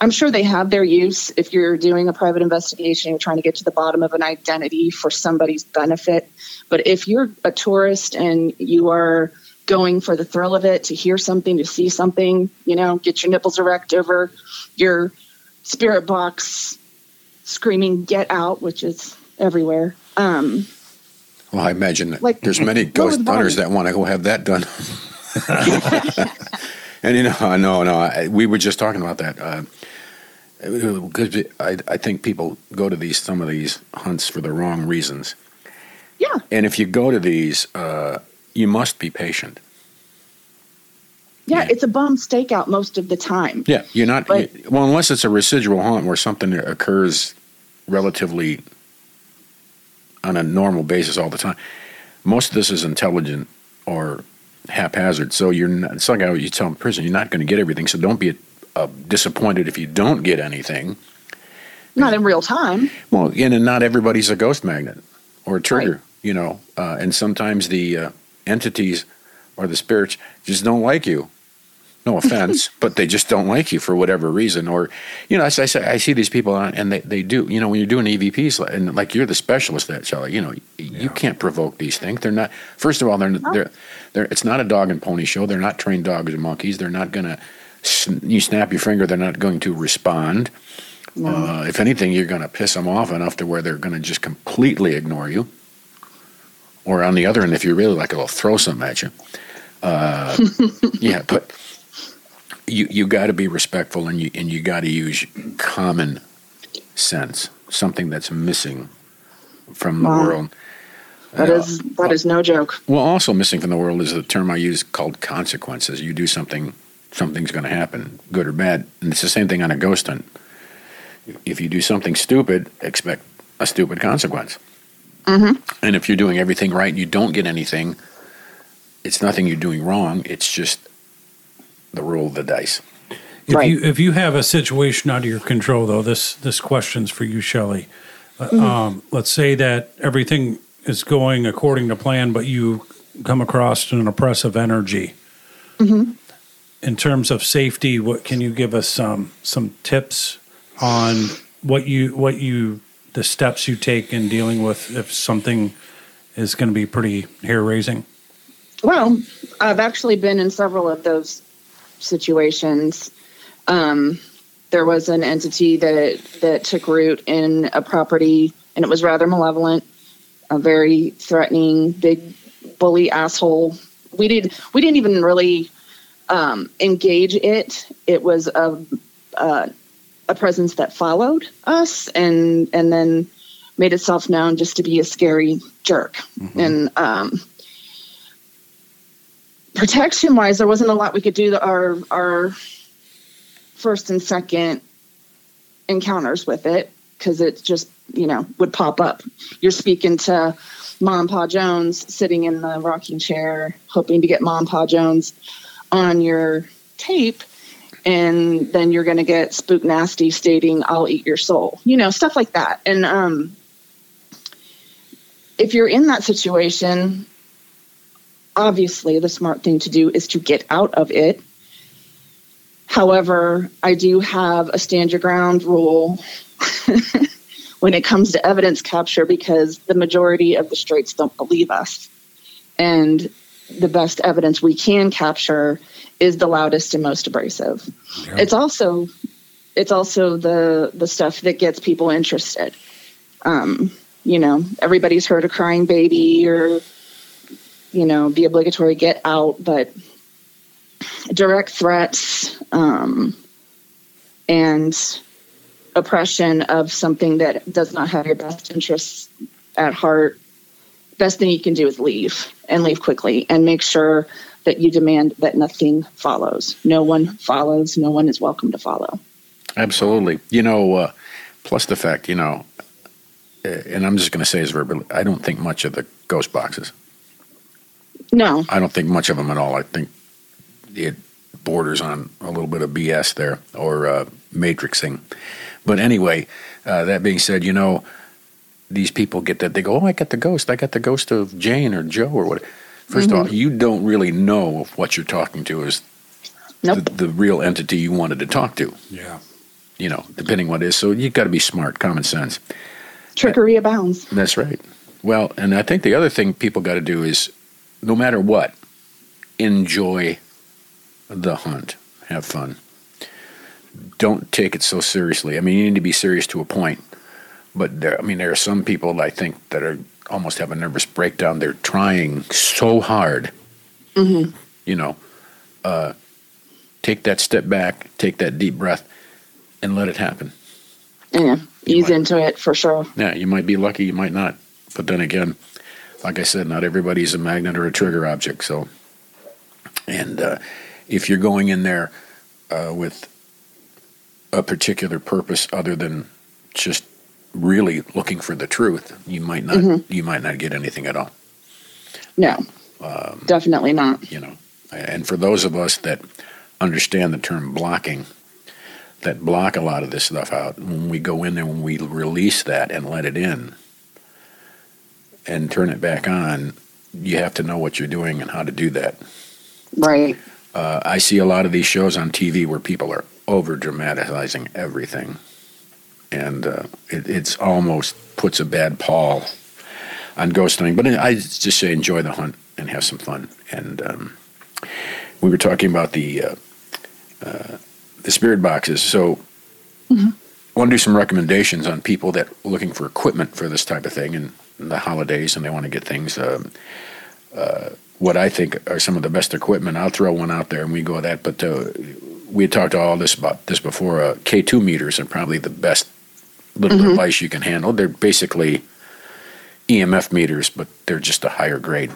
I'm sure they have their use if you're doing a private investigation, you're trying to get to the bottom of an identity for somebody's benefit. But if you're a tourist and you are going for the thrill of it, to hear something, to see something, you know, get your nipples erect over your spirit box screaming "Get out!" which is everywhere. Um, well, I imagine that like, there's many ghost hunters that want to go have that done. and you know, no, no, I, we were just talking about that. Uh, because I, I think people go to these some of these hunts for the wrong reasons. Yeah. And if you go to these, uh, you must be patient. Yeah, yeah, it's a bum stakeout most of the time. Yeah, you're not. But, you, well, unless it's a residual hunt where something occurs relatively on a normal basis all the time. Most of this is intelligent or haphazard. So you're not, it's like you tell in prison, you're not going to get everything. So don't be uh, disappointed if you don't get anything. Not in real time. Well, again, and not everybody's a ghost magnet or a trigger, right. you know. Uh, and sometimes the uh, entities or the spirits just don't like you no offense, but they just don't like you for whatever reason. Or, you know, I, I, I see these people and they, they do, you know, when you're doing EVPs and like you're the specialist at Shelly, you know, yeah. you can't provoke these things. They're not, first of all, they're, they're, they're, it's not a dog and pony show. They're not trained dogs or monkeys. They're not going to, you snap your finger, they're not going to respond. No. Uh, if anything, you're going to piss them off enough to where they're going to just completely ignore you. Or on the other end, if you really like it, they'll throw something at you. Uh, yeah, but you you got to be respectful and you and you got to use common sense, something that's missing from the wow. world. That uh, is that is no joke. Well, also missing from the world is the term I use called consequences. You do something, something's going to happen, good or bad, and it's the same thing on a ghost hunt. If you do something stupid, expect a stupid consequence. Mm-hmm. And if you're doing everything right and you don't get anything, it's nothing you're doing wrong. It's just the roll of the dice. If right. you if you have a situation out of your control, though, this this question's for you, Shelly. Uh, mm-hmm. Um, let's say that everything is going according to plan, but you come across an oppressive energy. Mm-hmm. In terms of safety, what can you give us some some tips on what you what you the steps you take in dealing with if something is going to be pretty hair raising? Well, I've actually been in several of those situations. Um, there was an entity that that took root in a property, and it was rather malevolent, a very threatening, big bully asshole. We did we didn't even really um, engage it. It was a, a a presence that followed us, and and then made itself known just to be a scary jerk. Mm-hmm. And um, protection wise, there wasn't a lot we could do. Our our first and second encounters with it because it just you know would pop up. You're speaking to Mom Pa Jones sitting in the rocking chair, hoping to get Mom Pa Jones on your tape. And then you're going to get Spook Nasty stating, I'll eat your soul, you know, stuff like that. And um, if you're in that situation, obviously the smart thing to do is to get out of it. However, I do have a stand your ground rule when it comes to evidence capture because the majority of the straights don't believe us. And the best evidence we can capture is the loudest and most abrasive. Yeah. It's also it's also the the stuff that gets people interested. Um, you know, everybody's heard a crying baby or you know, the obligatory get out, but direct threats um, and oppression of something that does not have your best interests at heart, best thing you can do is leave and leave quickly and make sure that you demand that nothing follows. No one follows, no one is welcome to follow. Absolutely. You know, uh, plus the fact, you know, uh, and I'm just going to say as verbally, I don't think much of the ghost boxes. No. I don't think much of them at all. I think it borders on a little bit of BS there or uh, matrixing. But anyway, uh, that being said, you know, these people get that they go, oh, I got the ghost. I got the ghost of Jane or Joe or what. 1st of all, mm-hmm. you don't really know if what you're talking to is Nope. the, the real entity you wanted to talk to. Yeah. You know, depending what it is. So you've got to be smart, common sense. Trickery abounds. That's right. Well, and I think the other thing people got to do is, no matter what, enjoy the hunt, have fun. Don't take it so seriously. I mean, you need to be serious to a point, but there. I mean, there are some people I think that are almost have a nervous breakdown. They're trying so hard. You know, uh, take that step back, take that deep breath, and let it happen. Yeah, ease might- into it for sure. Yeah, you might be lucky, you might not. But then again, like I said, not everybody's a magnet or a trigger object. So, and uh, if you're going in there uh, with a particular purpose other than just really looking for the truth, you might not. You might not get anything at all. No, Um, definitely not. You know, and for those of us that understand the term blocking, that block a lot of this stuff out. When we go in there, when we release that and let it in, and turn it back on, you have to know what you're doing and how to do that. Right. Uh, I see a lot of these shows on TV where people are over dramatizing everything, and uh, it it's almost puts a bad pall on ghost hunting. But I just say enjoy the hunt and have some fun. And um, we were talking about the uh, uh, the spirit boxes, so. I want to do some recommendations on people that are looking for equipment for this type of thing and the holidays, and they want to get things. Um, uh, what I think are some of the best equipment. I'll throw one out there, and we go with that. But uh, we had talked all this about this before. Uh, K two meters are probably the best little mm-hmm. device you can handle. They're basically EMF meters, but they're just a higher grade.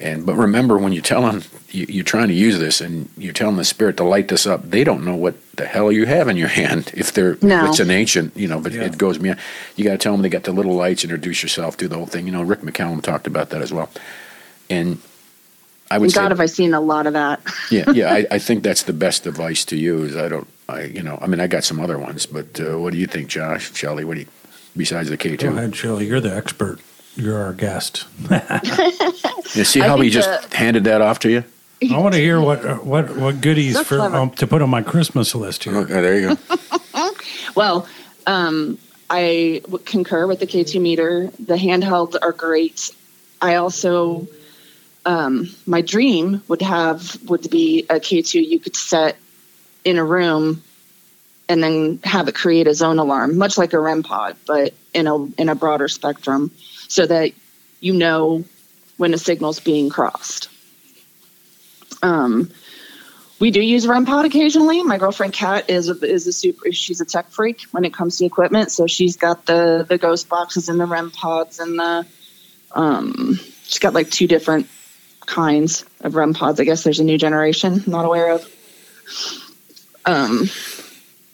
And but remember, when you tell them you, you're trying to use this, and you're telling the spirit to light this up, they don't know what the hell you have in your hand. If they're No. if it's an ancient, you know, but Yeah. it goes beyond. You got to tell them they got the little lights, introduce yourself, do the whole thing. You know, Rick McCallum talked about that as well. And I would God say, have I seen a lot of that. yeah, yeah, I, I think that's the best device to use. I don't, I, you know, I mean, I got some other ones, but uh, what do you think, Josh, Shelly? What do you besides the K two? Go two? ahead, Shirley. You're the expert. You're our guest. You see how he think just handed that off to you? I want to hear what what what goodies So for um, to put on my Christmas list here. Okay, there you go. Well, um, I concur with the K2 meter. The handhelds are great. I also, um, my dream would have would be a K2 you could set in a room and then have it create a zone alarm, much like a REM pod, but in a in a broader spectrum, so that you know when a signal's being crossed. Um, we do use REM pod occasionally. My girlfriend Kat is a, is a super. She's a tech freak when it comes to equipment. So she's got the the ghost boxes and the REM pods and the um. She's got like two different kinds of REM pods. I guess there's a new generation. Not aware of. Um,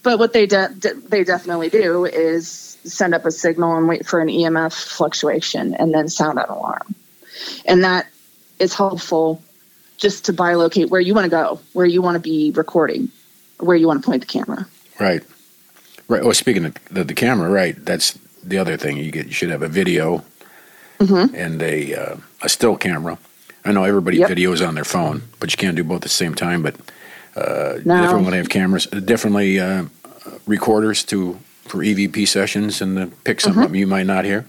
but what they de- de- they definitely do is send up a signal and wait for an EMF fluctuation and then sound an alarm, and that is helpful just to bilocate where you want to go, where you want to be recording, where you want to point the camera. Right, right. Oh, speaking of the, the camera, right? That's the other thing. You get you should have a video Mm-hmm. and a uh, a still camera. I know everybody Yep. videos on their phone, but you can't do both at the same time. But uh, No. different when they have cameras, differently uh, recorders to for EVP sessions and to pick something Mm-hmm. up you might not hear.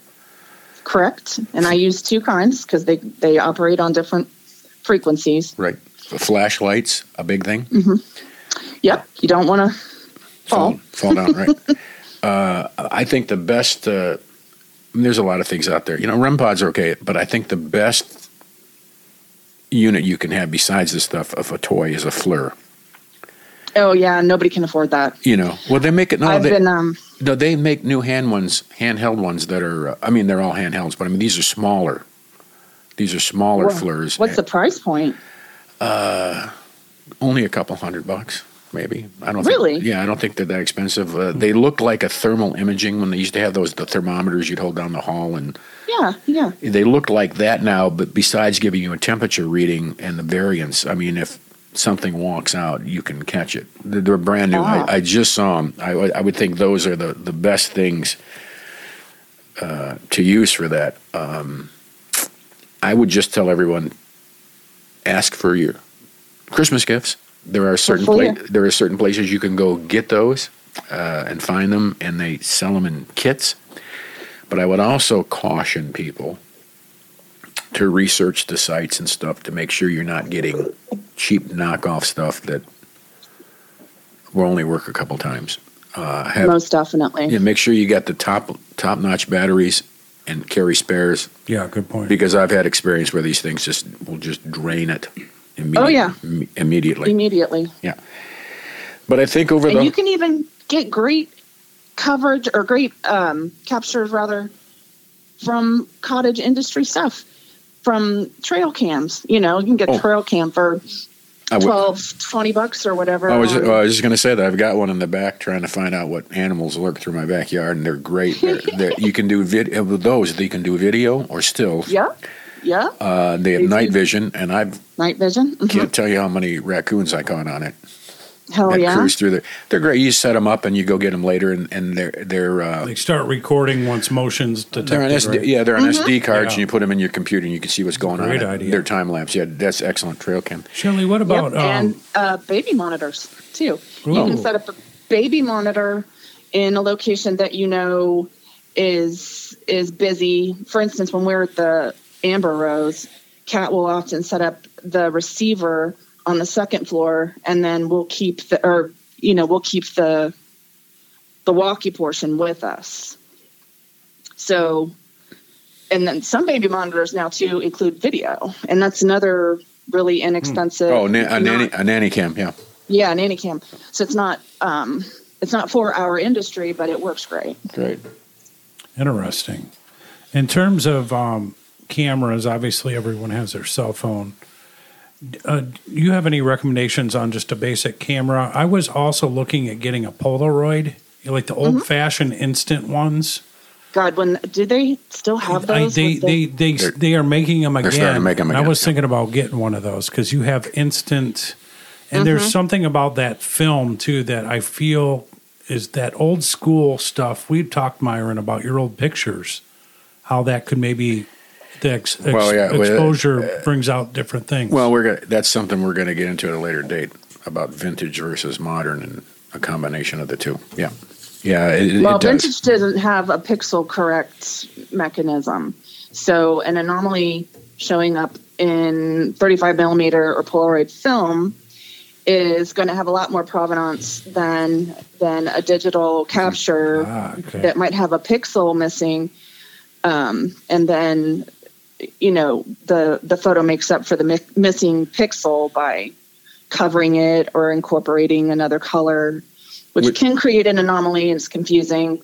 Correct. And I use two kinds because they they operate on different frequencies. Right. Flashlights, a big thing. Yep. You don't want to fall, fall. down, right? uh, I think the best. Uh, I mean, there's a lot of things out there. You know, REM pods are okay, but I think the best unit you can have besides this stuff of a toy is a FLIR. Oh yeah, nobody can afford that. You know, well they make it. No, I've they, been um no, they make new hand ones, handheld ones that are. Uh, I mean, they're all handhelds, but I mean these are smaller. These are smaller wha- FLIRs. What's the price point? Uh, only a couple hundred bucks, maybe. I don't Really? Think, yeah, I don't think they're that expensive. Uh, they look like a thermal imaging when they used to have those the thermometers you'd hold down the hall, and Yeah, yeah. they look like that now. But besides giving you a temperature reading and the variance, I mean, if something walks out, you can catch it. They're, brand new. Ah. I, I just saw them. I, would- I would think those are the the best things uh, to use for that. Um, I would just tell everyone ask for your Christmas gifts. There are certain pla- there are certain places you can go get those uh, and find them, and they sell them in kits. But I would also caution people to research the sites and stuff to make sure you're not getting cheap knockoff stuff that will only work a couple times. Uh, have, Most definitely. yeah, make sure you got the top top notch batteries and carry spares Yeah, good point. because I've had experience where these things just will just drain it. Immedi- Oh, yeah. im- immediately. Immediately. Yeah. But I think over And the you can even get great coverage or great um, captures, rather, from cottage industry stuff, from trail cams. You know, you can get Oh. trail cam for I would- 12, 20 bucks or whatever. I was, on- I was just going to say that I've got one in the back trying to find out what animals lurk through my backyard, and they're great. They're, they're, you can do vid- uh, with those. You can do video or stills. yeah. Yeah. Uh, they have They night do. vision, and I've Night vision. Mhm. can't tell you how many raccoons I caught on it. Hell that yeah. cruise through there. They're great. You set them up, and you go get them later, and, and they're they're uh, they start recording once motions detected. they're on SD, right? yeah they're on SD cards, Yeah. and you put them in your computer, and you can see what's going Great on. idea. They're time lapse. Yeah, that's excellent trail cam. Shelly, what about Yep, um, and uh, baby monitors too. You can set up a baby monitor in a location that you know is is busy. For instance, when we're at the Amber Rose, Cat will often set up the receiver on the second floor, and then we'll keep the or you know we'll keep the the walkie portion with us. So, and then some baby monitors now too include video, and that's another really inexpensive. Oh, na- a not- nanny a nanny cam. Yeah. yeah, nanny cam. So it's not um, it's not for our industry, but it works great. Great. Interesting. In terms of um, cameras, obviously everyone has their cell phone. Uh, do you have any recommendations on just a basic camera? I was also looking at getting a Polaroid, like the old fashioned instant ones. God, when do they still have I, those? they, they, they, They're- they are making them again. starting to make 'em And I was yeah. thinking about getting one of those because you have instant, and Mm-hmm. there's something about that film too that I feel is that old school stuff. We've talked, Myron, about your old pictures, how that could maybe the ex, ex- Well, yeah, well, uh, exposure brings out different things. Well, we're gonna, that's something we're going to get into at a later date about vintage versus modern and a combination of the two. Yeah. Yeah. It, it well, does. vintage doesn't have a pixel correct mechanism, so an anomaly showing up in 35 millimeter or Polaroid film is going to have a lot more provenance than than a digital capture Ah, okay. that might have a pixel missing, um, and then you know the the photo makes up for the mi- missing pixel by covering it or incorporating another color, which Which- can create an anomaly and it's confusing.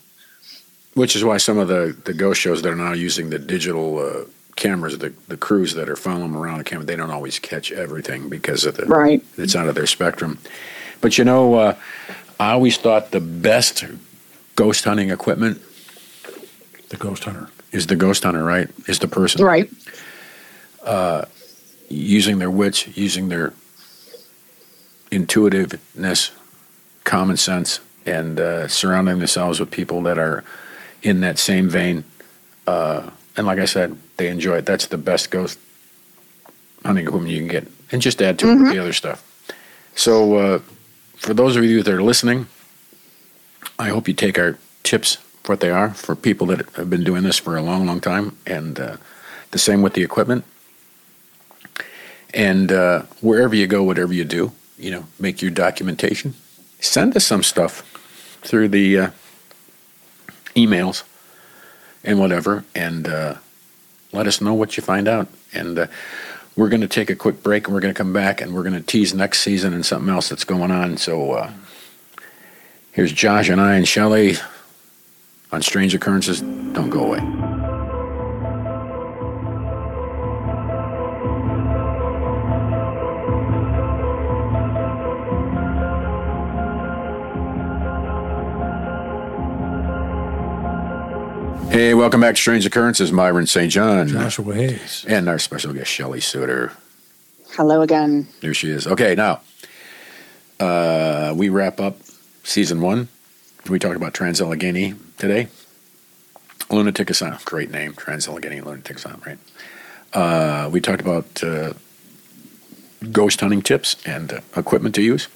Which is why some of the, the ghost shows that are now using the digital uh, cameras, the, the crews that are following them around the camera, they don't always catch everything because of the Right. it's out of their spectrum. But you know, uh, I always thought the best ghost hunting equipment the Ghost Hunter. Is the ghost hunter, right? Is the person Right. using their wits, using their intuitiveness, common sense, and uh, surrounding themselves with people that are in that same vein. Uh, and like I said, they enjoy it. That's the best ghost hunting equipment you can get, and just add to it the other stuff. So, uh, for those of you that are listening, I hope you take our tips what they are for people that have been doing this for a long, long time, and uh, the same with the equipment. And uh, wherever you go, whatever you do, you know, make your documentation. Send us some stuff through the uh, emails and whatever, and uh, let us know what you find out. And uh, we're going to take a quick break, and we're going to come back, and we're going to tease next season and something else that's going on. So uh, here's Josh and I and Shelley on Strange Occurrences. Don't go away. Hey, welcome back to Strange Occurrences. Myron St. John Joshua Hayes. and our special guest, Shelly Suittor. Hello again. There she is. Okay, now uh, we wrap up season one. We talked about Trans Allegheny today. Lunatic Asylum, great name, Trans Allegheny Lunatic Asylum, right? Uh, we talked about uh, ghost hunting tips and uh, equipment to use.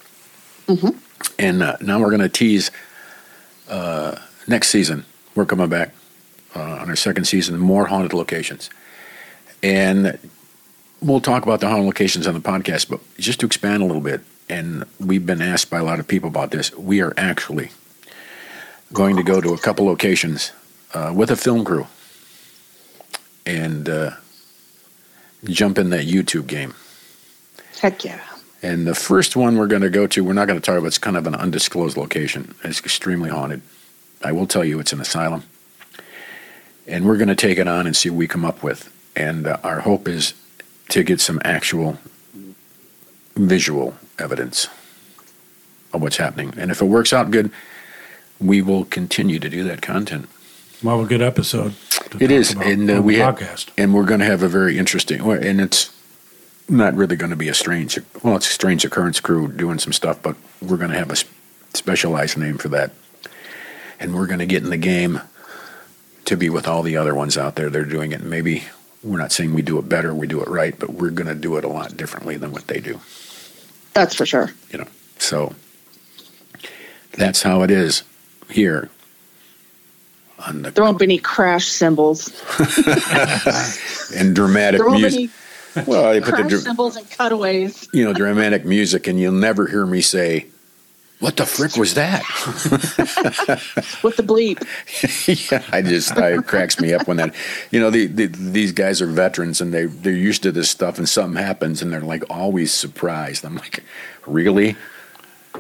Mm-hmm. And uh, now we're going to tease uh, next season. We're coming back uh, on our second season, more haunted locations. And we'll talk about the haunted locations on the podcast, but just to expand a little bit, and we've been asked by a lot of people about this, we are actually going to go to a couple locations uh, with a film crew and uh, jump in that YouTube game. Heck yeah. And the first one we're going to go to, we're not going to talk about. It's kind of an undisclosed location. It's extremely haunted. I will tell you, it's an asylum, and we're going to take it on and see what we come up with. And uh, our hope is to get some actual visual evidence of what's happening. And if it works out good, we will continue to do that content. Well, a good episode. to It talk is, about and uh, on the we have, podcast. and we're going to have a very interesting, and it's not really going to be a strange. Well, it's a strange occurrence crew doing some stuff, but we're going to have a specialized name for that, and we're going to get in the game to be with all the other ones out there. They're doing it. Maybe we're not saying we do it better, we do it right, but we're going to do it a lot differently than what they do. That's for sure. You know, so that's how it is here on the There won't be any crash cymbals. and dramatic There won't be music. Well, they put the dr- cymbals and cutaways. you know, dramatic music, and you'll never hear me say, "What the frick was that?" with the bleep. yeah, I just I, it cracks me up when that, you know, the, the, these guys are veterans and they they're used to this stuff, and something happens, and they're like always surprised. I'm like, really?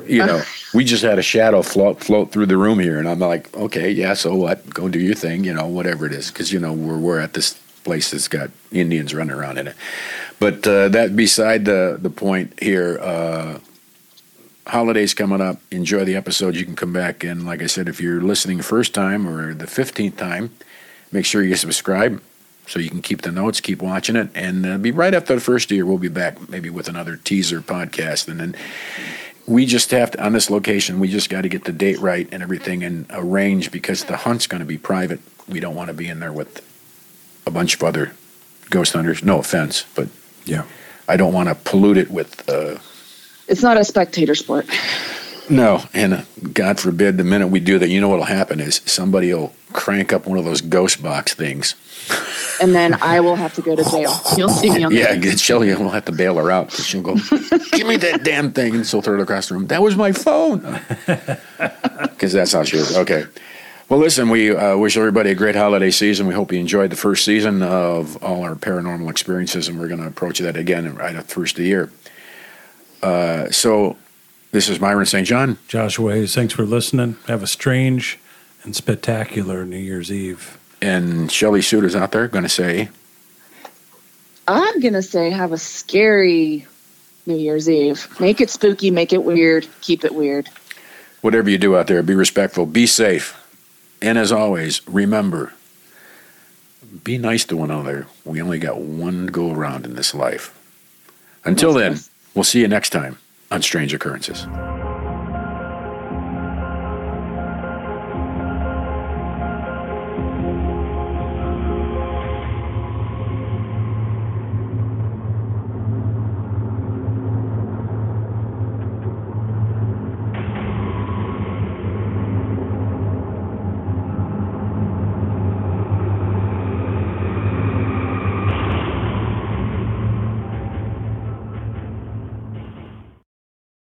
You know, we just had a shadow float float through the room here, and I'm like, okay, yeah, so what? Go do your thing, you know, whatever it is, because you know we're we're at this place that's got Indians running around in it. But uh, that beside the the point here. Uh, holidays coming up. Enjoy the episode. You can come back and, like I said, if you're listening first time or the fifteenth time, make sure you subscribe so you can keep the notes, keep watching it, and uh, be right after the first year. We'll be back maybe with another teaser podcast, and then we just have to on this location. We just got to get the date right and everything and arrange because the hunt's going to be private. We don't want to be in there with a bunch of other ghost hunters. No offense, but Yeah. I don't want to pollute it with. Uh, It's not a spectator sport. No, and uh, God forbid the minute we do that, you know what'll happen is somebody will crank up one of those ghost box things. And then I will have to go to jail. You'll see me on Yeah, the get Shelly will have to bail her out 'cause she'll go, "Give me that damn thing," and she'll throw it across the room. That was my phone. Because that's how she is. Okay. Well, listen, we uh, wish everybody a great holiday season. We hope you enjoyed the first season of all our paranormal experiences, and we're going to approach that again right at the first of the year. Uh, so, this is Myron St. John. Joshua Hayes, thanks for listening. Have a strange and spectacular New Year's Eve. And Shelly Suittor's out there going to say, I'm going to say have a scary New Year's Eve. Make it spooky, make it weird, keep it weird. whatever you do out there, be respectful, be safe. And as always, remember, be nice to one another. We only got one go around in this life. Until then, we'll see you next time on Strange Occurrences.